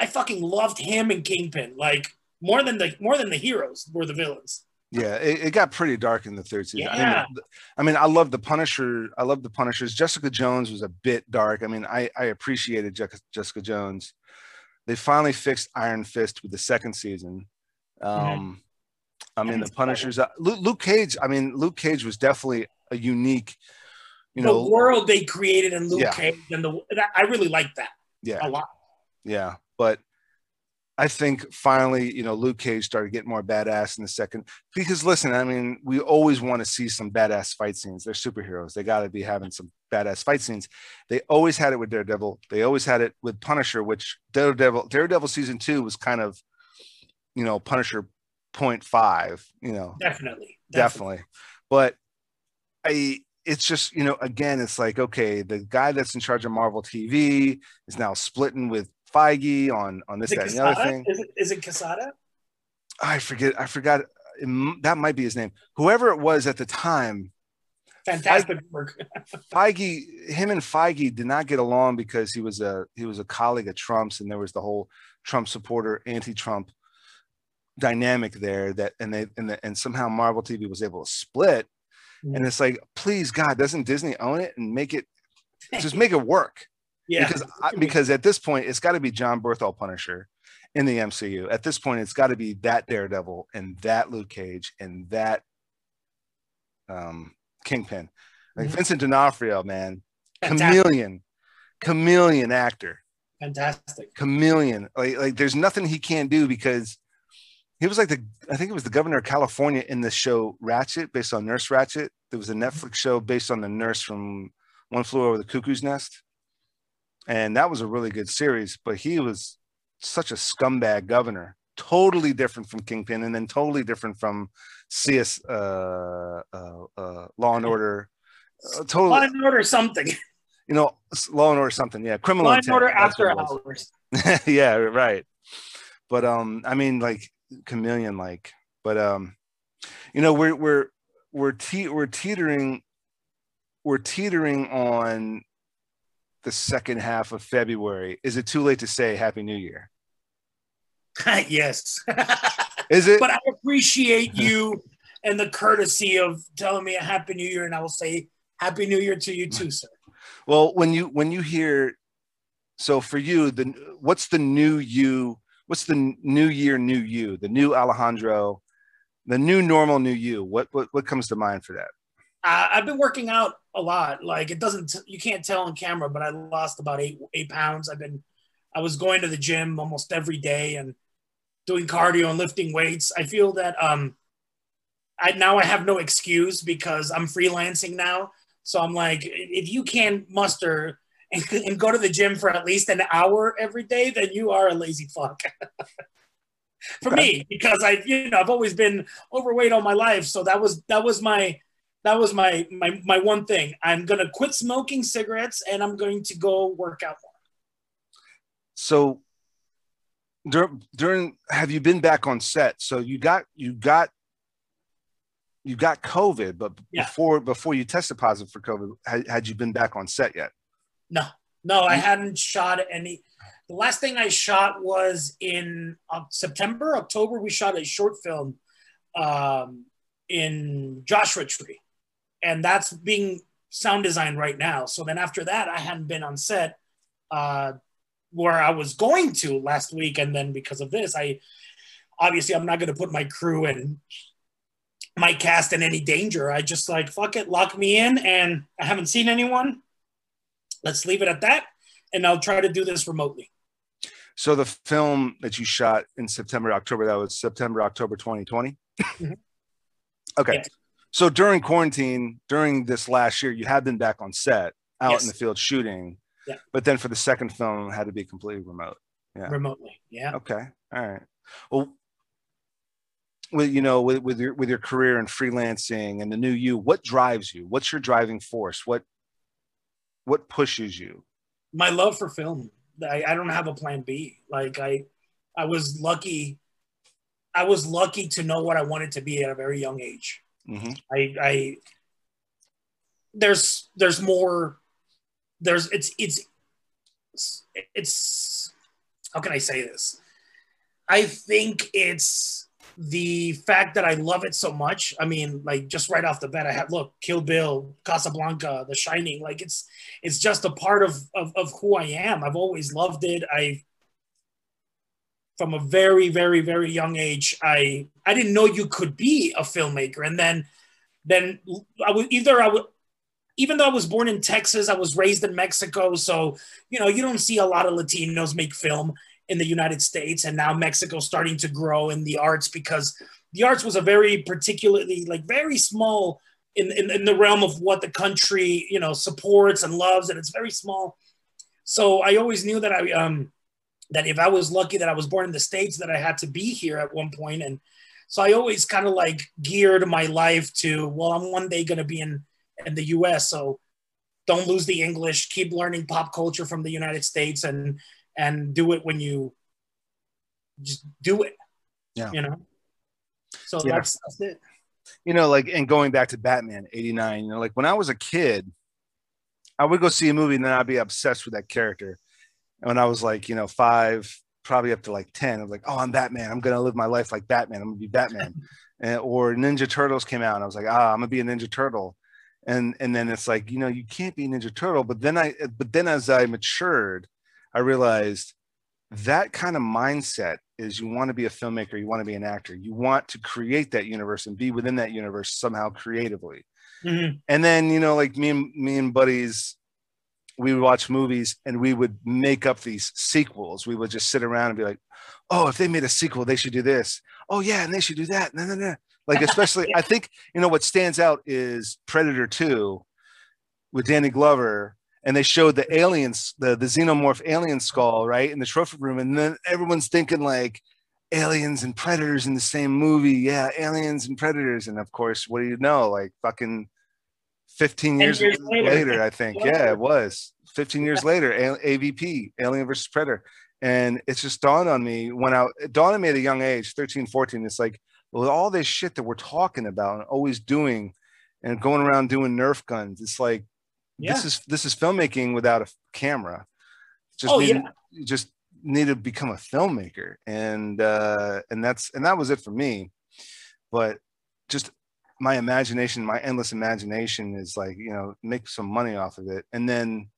I fucking loved him and Kingpin, like more than the more than the heroes were the villains. Yeah, it, it got pretty dark in the third season. I Yeah. mean, I mean, I love the Punisher. I love the Punishers. Jessica Jones was a bit dark. I mean, I I appreciated Je- Jessica Jones. They finally fixed Iron Fist with the second season. Um, I mean, the Punishers. Uh, Luke, Luke Cage. I mean, Luke Cage was definitely a unique. You the know, world they created in Luke Yeah. Cage and the I really liked that yeah, a lot. Yeah, but I think finally, you know, Luke Cage started getting more badass in the second. Because listen, I mean, we always want to see some badass fight scenes. They're superheroes; they got to be having some badass fight scenes. They always had it with Daredevil. They always had it with Punisher, which Daredevil, Daredevil season two was kind of, you know, Punisher point five. You know, Definitely, definitely. But I, it's just you know, again, it's like okay, the guy that's in charge of Marvel TV is now splitting with Feige on on this, that, and the other thing. Is it is it Quesada? I forget. I forgot. It that might be his name. Whoever it was at the time, Fantastic work. Feige, him and Feige did not get along because he was a he was a colleague of Trump's, and there was the whole Trump supporter, anti-Trump dynamic there. That and they and the, and somehow Marvel TV was able to split. Mm. And it's like, please, God, doesn't Disney own it and make it just make it work? Yeah, Because I, because at this point, it's got to be Jon Bernthal Punisher in the MCU. At this point, it's got to be that Daredevil and that Luke Cage and that um, Kingpin. Like Mhm. Vincent D'Onofrio, man, fantastic. chameleon, chameleon actor, fantastic. chameleon. Like like there's nothing he can't do because he was like the I think it was the governor of California in the show Ratched, based on Nurse Ratched. There was a Netflix show based on the nurse from One Flew Over the Cuckoo's Nest, and that was a really good series. But he was such a scumbag governor, totally different from Kingpin, and then totally different from CS uh, uh, uh, Law and Order. Uh, totally, Law and Order something. you know, Law and Order something. Yeah, criminal. Law and Intent, Order after hours. yeah, right. But um, I mean, like chameleon, like. But um, you know, we're we're we're te- we're teetering, we're teetering on the second half of February. Is it too late to say Happy New Year? yes. Is it? but I appreciate you and the courtesy of telling me a happy new year, and I will say happy new year to you too, sir. well, when you when you hear, so for you, the what's the new you what's the new year, new you, the new Alejandro, the new normal, new you? What what what comes to mind for that? Uh, I've been working out a lot. Like it doesn't, you can't tell on camera, but I lost about eight eight pounds. I've been, I was going to the gym almost every day and doing cardio and lifting weights. I feel that um, I now I have no excuse because I'm freelancing now. So I'm like, if you can't muster and, and go to the gym for at least an hour every day, then you are a lazy fuck. for me, because I, you know, I've always been overweight all my life. So that was that was my that was my my my one thing. I'm gonna quit smoking cigarettes and I'm going to go work out more. So during, during have you been back on set? So you got you got you got COVID, but yeah. before before you tested positive for COVID, had, had you been back on set yet? No, no, I hadn't shot any. The last thing I shot was in uh, September, October. We shot a short film um, in Joshua Tree, and that's being sound designed right now. So then after that, I hadn't been on set uh, where I was going to last week, and then because of this, I obviously I'm not going to put my crew and my cast in any danger. I just like fuck it, lock me in, and I haven't seen anyone. Let's leave it at that, and I'll try to do this remotely. So the film that you shot in September, October, that was September, October 2020. Mm-hmm. Okay. So during quarantine, during this last year, you had been back on set, out yes. in the field shooting. Yeah. But then for the second film, had to be completely remote. Yeah. Remotely. Yeah. Okay. All right. Well, with you know, with, with your with your career and freelancing and the new you, what drives you? What's your driving force? What what pushes you? My love for film. I, I don't have a plan B. Like I I was lucky. I was lucky to know what I wanted to be at a very young age. Mm-hmm. I, I there's there's more there's it's it's it's how can I say this? I think it's the fact that I love it so much. I mean, like just right off the bat, I have look, Kill Bill, Casablanca, The Shining. Like it's it's just a part of of, of who I am. I've always loved it. I from a very very very young age, I I didn't know you could be a filmmaker, and then then I would either I would. Even though I was born in Texas, I was raised in Mexico. So, you know, you don't see a lot of Latinos make film in the United States, and now Mexico starting to grow in the arts because the arts was a very particularly like very small in, in, in the realm of what the country you know supports and loves, and it's very small. So I always knew that I um that if I was lucky that I was born in the states, that I had to be here at one point, and so I always kind of like geared my life to well, I'm one day going to be in in the U.S. So don't lose the English, keep learning pop culture from the United States, and and do it when you just do it. Yeah. You know? So yeah. that's, that's it. You know, like, and going back to Batman 89, you know, like when I was a kid, I would go see a movie and then I'd be obsessed with that character. And when I was like, you know, five, probably up to like 10, I was like, oh, I'm Batman. I'm going to live my life like Batman. I'm going to be Batman. and, or Ninja Turtles came out and I was like, ah, I'm going to be a Ninja Turtle. And, and then it's like, you know, you can't be a Ninja Turtle. But then I, but then as I matured, I realized that kind of mindset is you want to be a filmmaker, you want to be an actor, you want to create that universe and be within that universe somehow creatively. Mm-hmm. And then, you know, like me and me and buddies, we would watch movies and we would make up these sequels. We would just sit around and be like, oh, if they made a sequel, they should do this. Oh, yeah, and they should do that. No, no, no. Like, especially, I think, you know, what stands out is Predator 2 with Danny Glover and they showed the aliens, the the xenomorph alien skull, right, in the trophy room, and then everyone's thinking like aliens and predators in the same movie. Yeah, aliens and predators, and of course, what do you know? Like fucking fifteen years, years later. later. I think. Yeah, it was fifteen years later. AVP, Alien versus Predator, and it's just dawned on me when I it dawned on me at a young age, 13, 14. It's like with all this shit that we're talking about and always doing, and going around doing Nerf guns, it's like yeah. this is this is filmmaking without a camera. Just oh, need, yeah. you just need to become a filmmaker, and uh, and that's and that was it for me. But just my imagination, my endless imagination is like you know make some money off of it, and then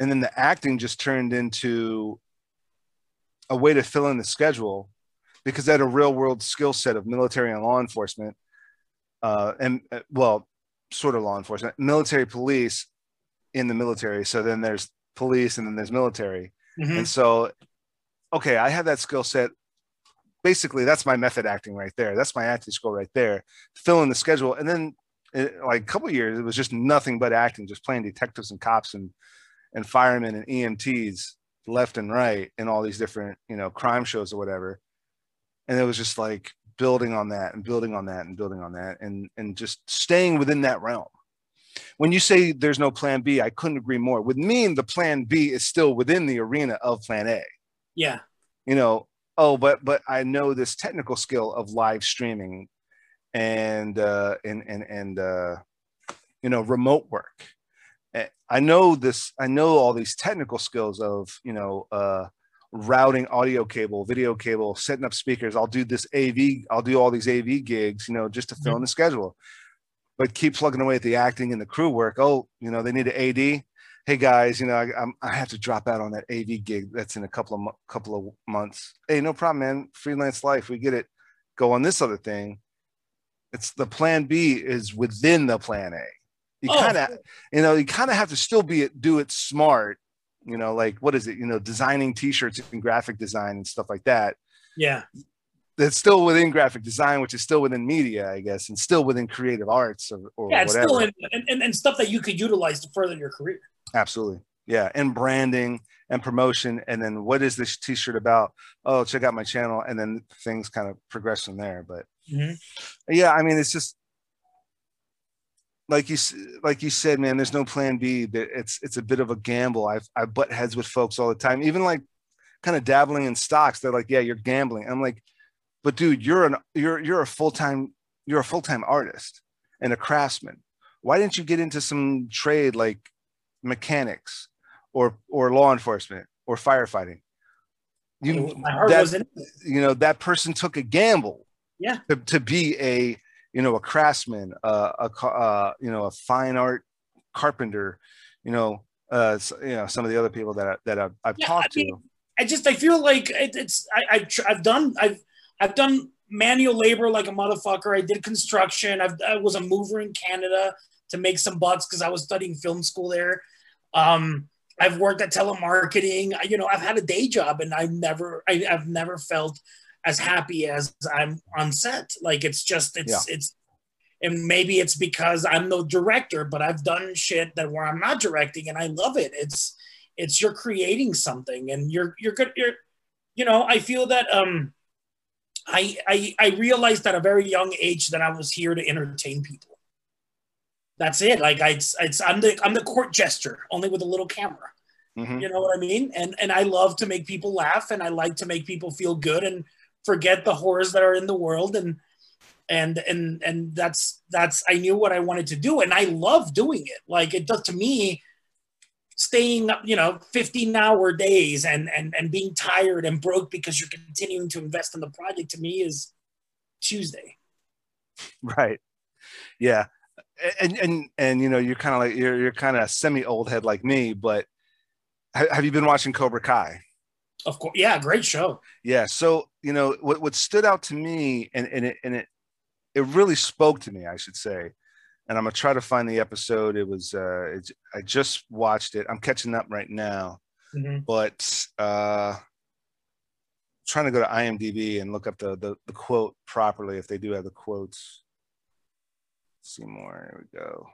and then the acting just turned into a way to fill in the schedule because I had a real world skill set of military and law enforcement, uh, and uh, well, sort of law enforcement, military police in the military. So then there's police and then there's military. Mhm. And so, okay, I have that skill set. Basically, that's my method acting right there. That's my acting school right there. Fill in the schedule. And then, it, like a couple years, it was just nothing but acting, just playing detectives and cops and, and firemen and EMTs left and right in all these different, you know, crime shows or whatever. And it was just like building on that and building on that and building on that and, and just staying within that realm when you say there's no plan B, I couldn't agree more. With me, the plan B is still within the arena of plan A. Yeah. You know, oh, but but I know this technical skill of live streaming and uh and and and uh you know remote work. Eh, I know this, I know all these technical skills of, you know, uh routing audio cable, video cable, setting up speakers. I'll do this AV, I'll do all these AV gigs, you know, just to fill in the schedule but keep plugging away at the acting and the crew work. Oh, you know, they need an AD. Hey guys, you know, I, I'm, I have to drop out on that AV gig. That's in a couple of couple of months. Hey, no problem, man. Freelance life, we get it. Go on this other thing. It's the plan B is within the plan A. You Oh, kind of, you know, you kind of have to still be it, do it smart. You know, like what is it? You know, designing T-shirts and graphic design and stuff like that Yeah. that's still within graphic design, which is still within media, I guess, and still within creative arts or, or Yeah. It's whatever. still in, and, and, and stuff that you could utilize to further your career. Absolutely. Yeah. And branding and promotion. And then what is this t shirt about? Oh, check out my channel. And then things kind of progress from there. But Mhm. yeah, I mean, it's just like you like you said, man, there's no plan B. That It's it's a bit of a gamble. I've I butt heads with folks all the time, even like kind of dabbling in stocks. They're like, yeah, you're gambling. I'm like, but dude, you're an you're you're a full-time you're a full-time artist and a craftsman. Why didn't you get into some trade like mechanics or or law enforcement or firefighting? You that, was in it. you know that person took a gamble Yeah. to, to be a you know a craftsman uh, a uh, you know a fine art carpenter you know uh you know some of the other people that I, that I've, I've Yeah, talked I mean, to I just I feel like it, it's I, I've tr- I've done I've I've done manual labor like a motherfucker. I did construction. I've, I was a mover in Canada to make some bucks because I was studying film school there. Um, I've worked at telemarketing. I- You know, I've had a day job, and I've never I, I've never felt as happy as I'm on set. Like it's just it's it's. And maybe it's because I'm the director, but I've done shit that where I'm not directing, and I love it. It's it's you're creating something and you're you're good you're you know i feel that um i i i realized at a very young age that i was here to entertain people that's it. Like i it's, i'm the i'm the court jester, only with a little camera. Mhm. you know what i mean? And and i love to make people laugh and i like to make people feel good and forget the horrors that are in the world. And and and and that's that's i knew what i wanted to do and i love doing it. Like it does to me staying up you know 15 hour days and and and being tired and broke because you're continuing to invest in the project to me is tuesday. Right. Yeah and and and you know you're kind of like you're you're kind of semi old head like me but ha- have you been watching cobra kai? Of course yeah great show. Yeah so you know what what stood out to me and and it and it it really spoke to me i should say and i'm gonna try to find the episode. It was uh it's, i just watched it. I'm catching up right now Mhm. but uh trying to go to imdb and look up the the, the quote properly if they do have the quotes see more here we go.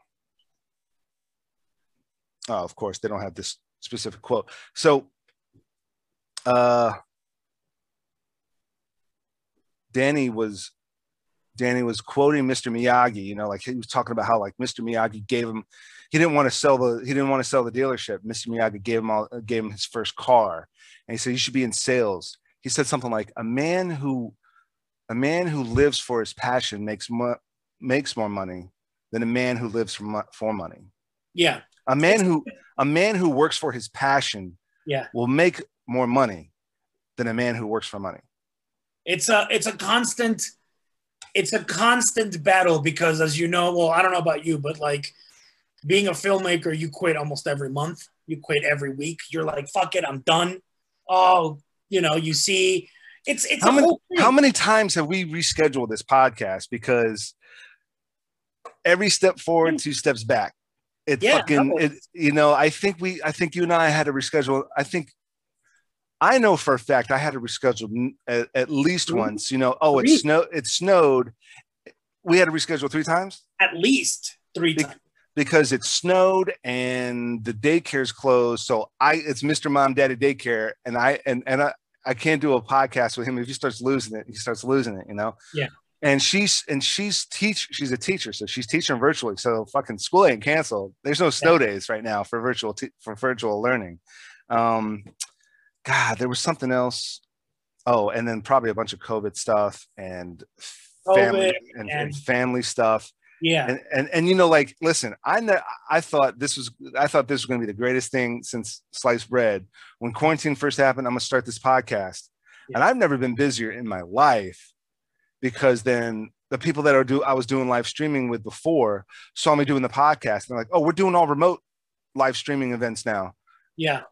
Oh of course they don't have this specific quote. So uh danny was danny was quoting mr miyagi you know like he was talking about how like mr miyagi gave him he didn't want to sell the he didn't want to sell the dealership. Mr miyagi gave him all gave him his first car. And he said you should be in sales. He said something like a man who a man who lives for his passion makes makes more money than a man who lives for, for money. Yeah. A man who a man who works for his passion yeah. will make more money than a man who works for money. It's a it's a constant it's a constant battle because as you know well i don't know about you but like being a filmmaker you quit almost every month. You quit every week. You're like fuck it i'm done. Oh You know, you see, it's it's how many how many times have we rescheduled this podcast because every step forward, two steps back. It yeah, fucking it, you know. I think we, I think you and I had to reschedule. I think I know for a fact I had to reschedule at, at least mm-hmm. once. You know, oh, it snowed. It snowed. We had to reschedule three times. At least three Be- times because it snowed and the daycare's closed. So I, it's Mr. Mom Daddy Daycare, and I and and I, I can't do a podcast with him if he starts losing it. He starts losing it. You know. Yeah and she's and she's teach she's a teacher so she's teaching virtually so fucking school ain't canceled. There's no snow days right now for virtual te- for virtual learning. Um god there was something else. Oh and then probably a bunch of covid stuff and family COVID and, and, and, family stuff. Yeah. And, and and you know like listen i know i thought this was i thought this was going to be the greatest thing since sliced bread. When quarantine first happened i'm going to start this podcast. Yeah. and i've never been busier in my life because then the people that are do I was doing live streaming with before saw me doing the podcast and they're like, oh, we're doing all remote live streaming events now. Yeah.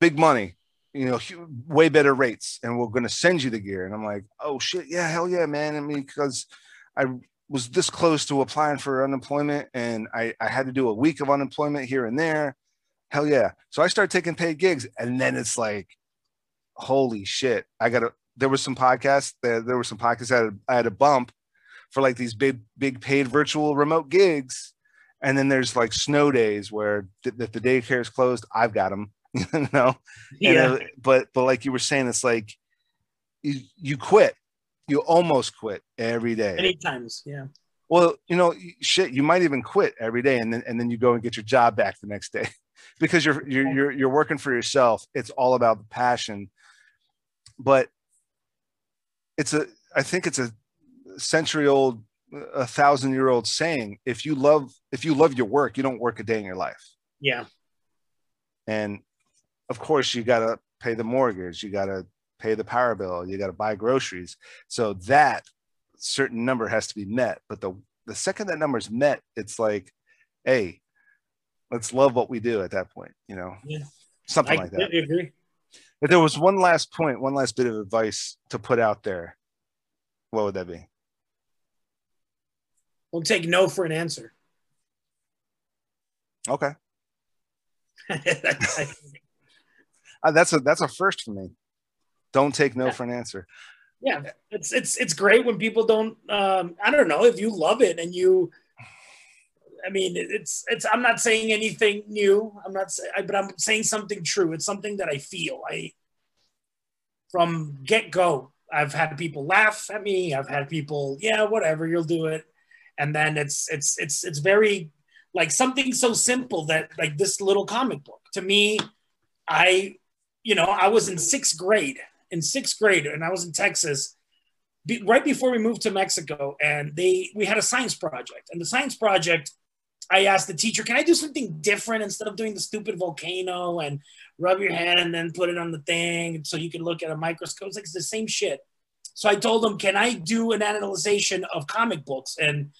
Big money, you know, way better rates, and we're going to send you the gear. And I'm like, oh shit, yeah, hell yeah, man. I mean, because I was this close to applying for unemployment and I, I had to do a week of unemployment here and there. Hell yeah. So I started taking paid gigs, and then it's like, holy shit, I got to there was some podcasts that there were some podcasts I had, I had a bump for like these big big paid virtual remote gigs. And then there's like snow days where th- if the daycare is closed i've got them you know? Yeah. And, but but like you were saying it's like you, you quit. You almost quit every day. Many times yeah. Well you know shit you might even quit every day and then and then you go and get your job back the next day. Because you're you're you're, you're working for yourself. It's all about the passion. But it's a i think it's a century old a thousand year old saying if you love if you love your work you don't work a day in your life. Yeah. And of course you got to pay the mortgage you got to pay the power bill you got to buy groceries. So that certain number has to be met. But the the second that number is met it's like hey let's love what we do at that point you know? Yeah. Something I like that. agree. If there was one last point, one last bit of advice to put out there, what would that be? We'll take no for an answer. Okay. Uh, that's a that's a first for me. Don't take no yeah. for an answer. Yeah, it's it's it's great when people don't. Um, I don't know if you love it and you I mean, it's it's. I'm not saying anything new. I'm not, but I'm saying something true. It's something that I feel. I from get go. I've had people laugh at me. I've had people, yeah, whatever, you'll do it, and then it's it's it's it's very like something so simple that like this little comic book to me. I, you know, I was in sixth grade. In sixth grade, and I was in Texas. Right before we moved to Mexico, and they we had a science project, and the science project I asked the teacher, can I do something different instead of doing the stupid volcano and rub your hand and then put it on the thing so you can look at a microscope? It's like it's the same shit. So I told them, can I do an analyzation of comic books? And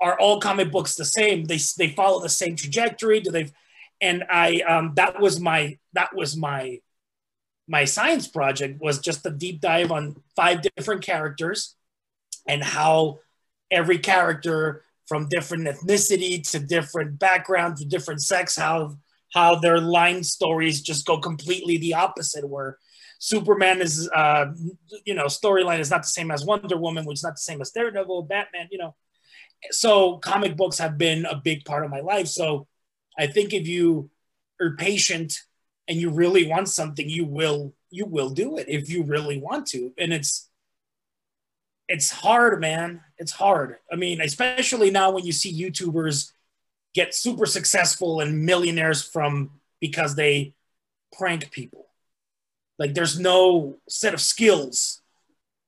are all comic books the same? They, they follow the same trajectory? Do they? And I um, that was my that was my my science project was just a deep dive on five different characters and how every character from different ethnicity to different background to different sex how how their line stories just go completely the opposite where superman is uh you know storyline is not the same as wonder woman which is not the same as daredevil batman you know. So comic books have been a big part of my life. So i think if you are patient and you really want something you will you will do it if you really want to. And it's it's hard, man. It's hard. I mean, especially now when you see YouTubers get super successful and millionaires from because they prank people. Like there's no set of skills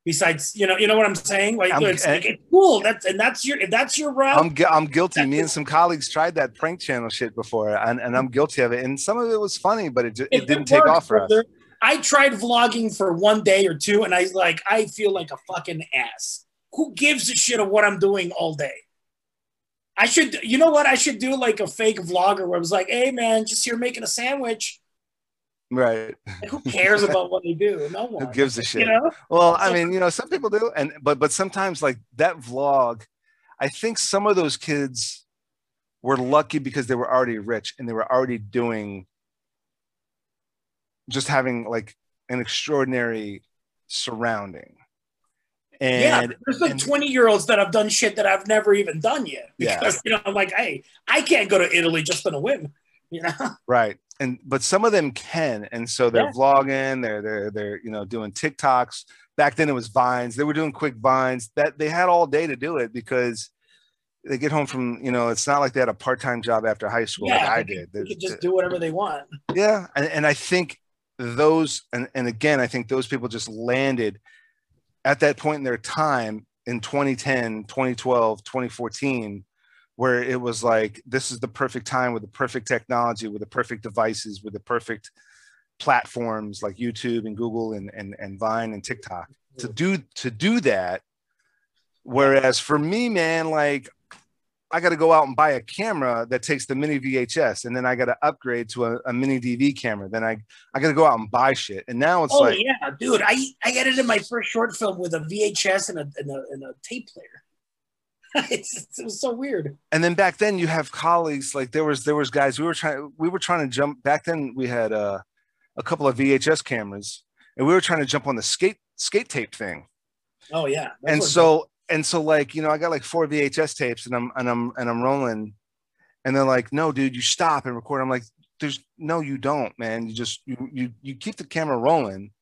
besides, you know, you know what I'm saying? Like, I'm, it's, like it's cool. That's and that's your that's your route. I'm I'm guilty. Me and some colleagues tried that prank channel shit before, and, and I'm guilty of it. And some of it was funny, but it, it, it didn't take off for us. I tried vlogging for one day or two, and I like I feel like a fucking ass. Who gives a shit of what I'm doing all day? I should, you know what? I should do like a fake vlogger where I was like, "Hey man, just here making a sandwich." Right. Like, who cares about what they do? No one. Who gives a shit? You know? Well, I mean, you know, some people do, and but but sometimes like that vlog, I think some of those kids were lucky because they were already rich and they were already doing just having like an extraordinary surrounding. And yeah, there's like and- 20 year olds that have done shit that I've never even done yet. Yeah. You know, I'm like, hey, I can't go to Italy just on a whim. You know? right and but some of them can and so they're Yeah. vlogging they're they're they're you know doing tiktoks back then it was vines they were doing quick vines that they had all day to do it because they get home from you know it's not like they had a part-time job after high school like Yeah, i did They They- could just do whatever they want. yeah and, and i think those and, and again i think those people just landed at that point in their time in 2010 2012 2014 where it was like this is the perfect time with the perfect technology with the perfect devices with the perfect platforms like youtube and google and and, and vine and tiktok to mm-hmm. do to do that. Whereas for me man like I got to go out and buy a camera that takes the mini VHS, and then I got to upgrade to a, a mini DV camera. Then I I got to go out and buy shit, and now it's oh like yeah, dude. I I edited my first short film with a VHS and a and a, and a tape player. it's, it was so weird. and then back then you have colleagues like there was there was guys we were trying we were trying to jump back then we had uh, a couple of VHS cameras and we were trying to jump on the skate skate tape thing Oh yeah. Those and so and so like you know I got like four VHS tapes and I'm and I'm and I'm rolling. And they're like no dude you stop and record. I'm like there's no you don't man. You just you you, you keep the camera rolling.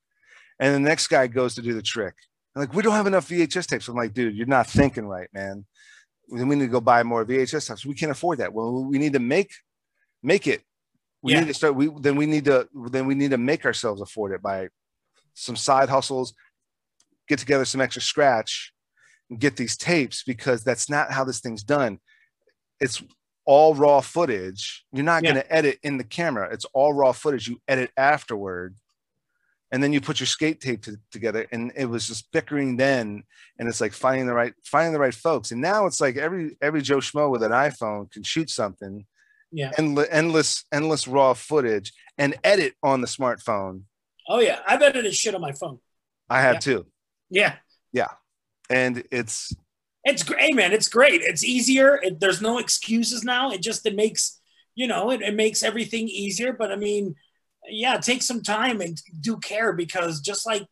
And the next guy goes to do the trick. And like we don't have enough VHS tapes. I'm like dude you're not thinking right man. Then we need to go buy more VHS tapes. We can't afford that. Well we need to make make it. We Yeah. need to start we then we need to then we need to make ourselves afford it by some side hustles get together some extra scratch and get these tapes because that's not how this thing's done it's all raw footage you're not Yeah. going to edit in the camera it's all raw footage you edit afterward and then you put your skate tape to, together and it was just bickering then and it's like finding the right finding the right folks and now it's like every every joe schmo with an iphone can shoot something yeah. and endless endless endless raw footage and edit on the smartphone Oh yeah. I've edited shit on my phone. i have Yeah. too Yeah. Yeah. And it's It's great, man. It's great. It's easier. It, there's no excuses now. It just it makes you know it, it makes everything easier. But I mean, yeah, take some time and do care because just like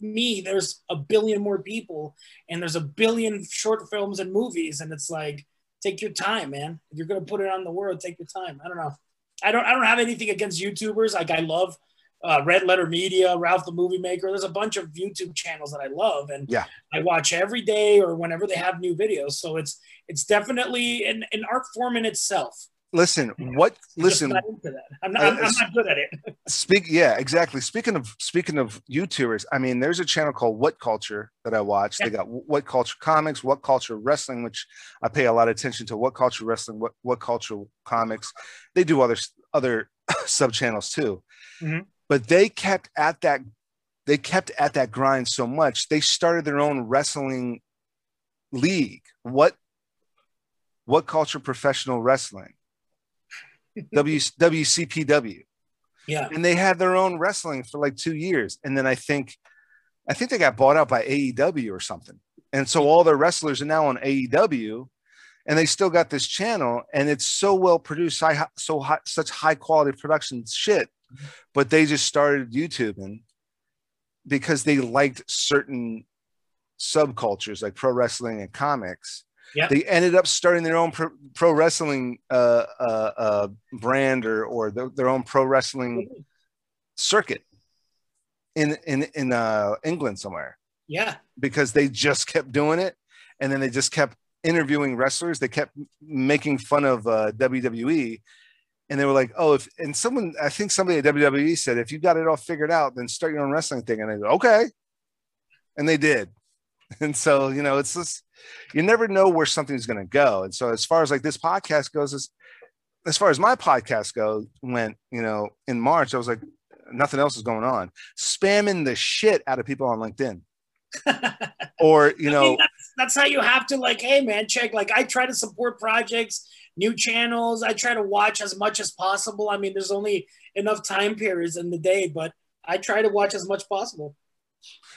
me, there's a billion more people and there's a billion short films and movies, and it's like take your time, man. If you're gonna put it on the world, take your time. I don't know. I don't. I don't have anything against YouTubers. Like I love. Uh, Red Letter Media, Ralph the Movie Maker. There's a bunch of YouTube channels that I love, and Yeah. I watch every day or whenever they have new videos. So it's it's definitely an, an art form in itself. listen what I'm listen not into that. I'm not, I'm, I'm not good at it. speak yeah exactly speaking of speaking of youtubers i mean there's a channel called what culture that i watch they got what culture comics what culture wrestling which i pay a lot of attention to what culture wrestling what what culture comics they do other other sub channels too Mhm. But they kept at that they kept at that grind so much they started their own wrestling league. What what culture professional wrestling? W, wcpw Yeah. and they had their own wrestling for like two years. And then i think i think they got bought out by aew or something. And so all their wrestlers are now on aew and they still got this channel and it's so well produced so high, such high quality production shit but they just started youtubing because they liked certain subcultures like pro wrestling and comics Yep. they ended up starting their own pro, pro wrestling uh, uh, uh, brand or, or their, their own pro wrestling circuit in in in uh, England somewhere Yeah. because they just kept doing it, and then they just kept interviewing wrestlers. They kept making fun of uh, WWE, and they were like, "Oh, if and someone I think somebody at WWE said if you got it all figured out, then start your own wrestling thing." And they go, "Okay," and they did. And so you know, it's just you never know where something's going to go. And so as far as like this podcast goes, as as far as my podcast goes, went you know in March, I was like, nothing else is going on, spamming the shit out of people on LinkedIn, or you I know. mean, that's, that's how you have to like, hey man, check. Like I try to support projects, new channels. I try to watch as much as possible. I mean, there's only enough time periods in the day, but I try to watch as much possible.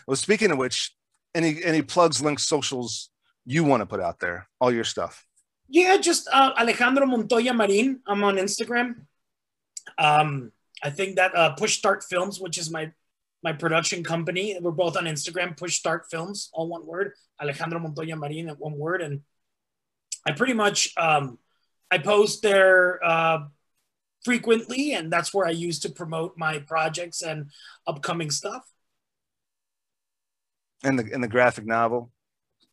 Well, speaking of which, any any plugs, links, socials you want to put out there, all your stuff. Yeah, just uh, Alejandro Montoya Marin. I'm on Instagram. Um, I think that uh, Push Start Films, which is my my production company, we're both on Instagram. Push Start Films, all one word. Alejandro Montoya Marin, one word, and I pretty much um, I post there uh, frequently, and that's where I use to promote my projects and upcoming stuff. And the and the graphic novel.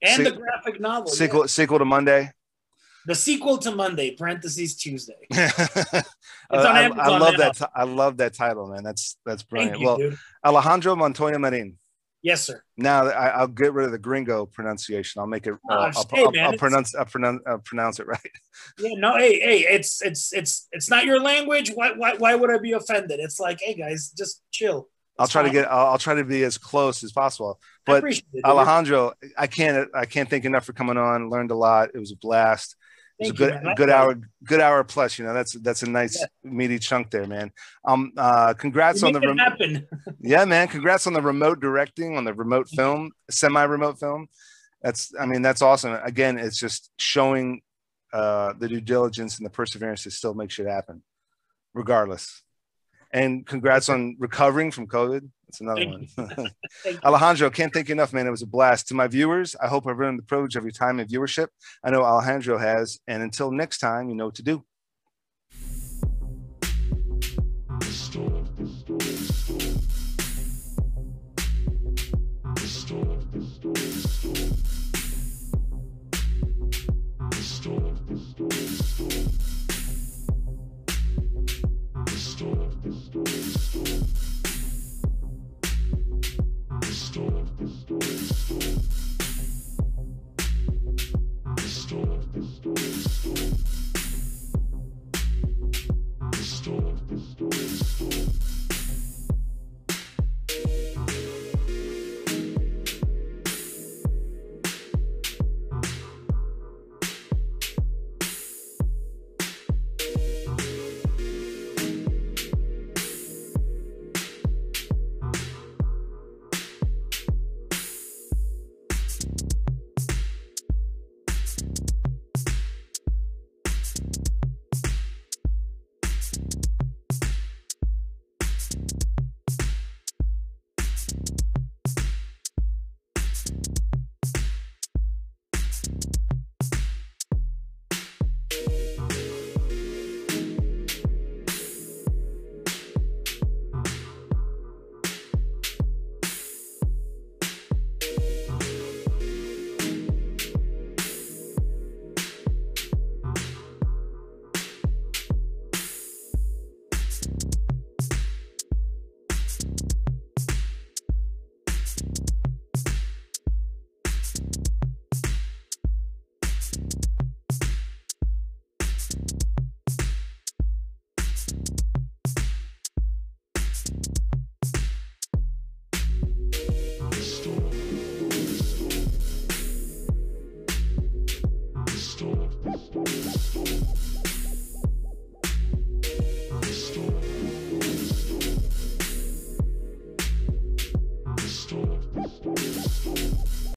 And Se- the graphic novel. Sequel yeah. sequel to Monday. The sequel to Monday, parentheses Tuesday. I, I, love that. T- I love that title, man. That's that's brilliant. You, well, dude. Alejandro Montoya Marin. Yes, sir. Now I, will get rid of the gringo pronunciation. I'll make it. Uh, I'll, hey, I'll, man, I'll pronounce. I'll pronounce. I'll pronounce it right. Yeah. No. Hey. Hey. It's it's it's it's not your language. Why why why would I be offended? It's like, hey guys, just chill. I'll try fine. to get. I'll, I'll, try to be as close as possible. But I Alejandro, I can't. I can't thank enough for coming on. Learned a lot. It was a blast. It was a good, you, good hour, good hour plus. You know, that's that's a nice yeah. meaty chunk there, man. Um, uh, congrats on the rem- yeah, man. Congrats on the remote directing on the remote film, semi-remote film. That's, I mean, that's awesome. Again, it's just showing uh, the due diligence and the perseverance to still make shit happen, regardless. And congrats on recovering from COVID. That's another one. Alejandro, can't thank you enough, man. It was a blast. To my viewers, I hope I've earned the privilege of your time and viewership. I know Alejandro has. And until next time, you know what to do.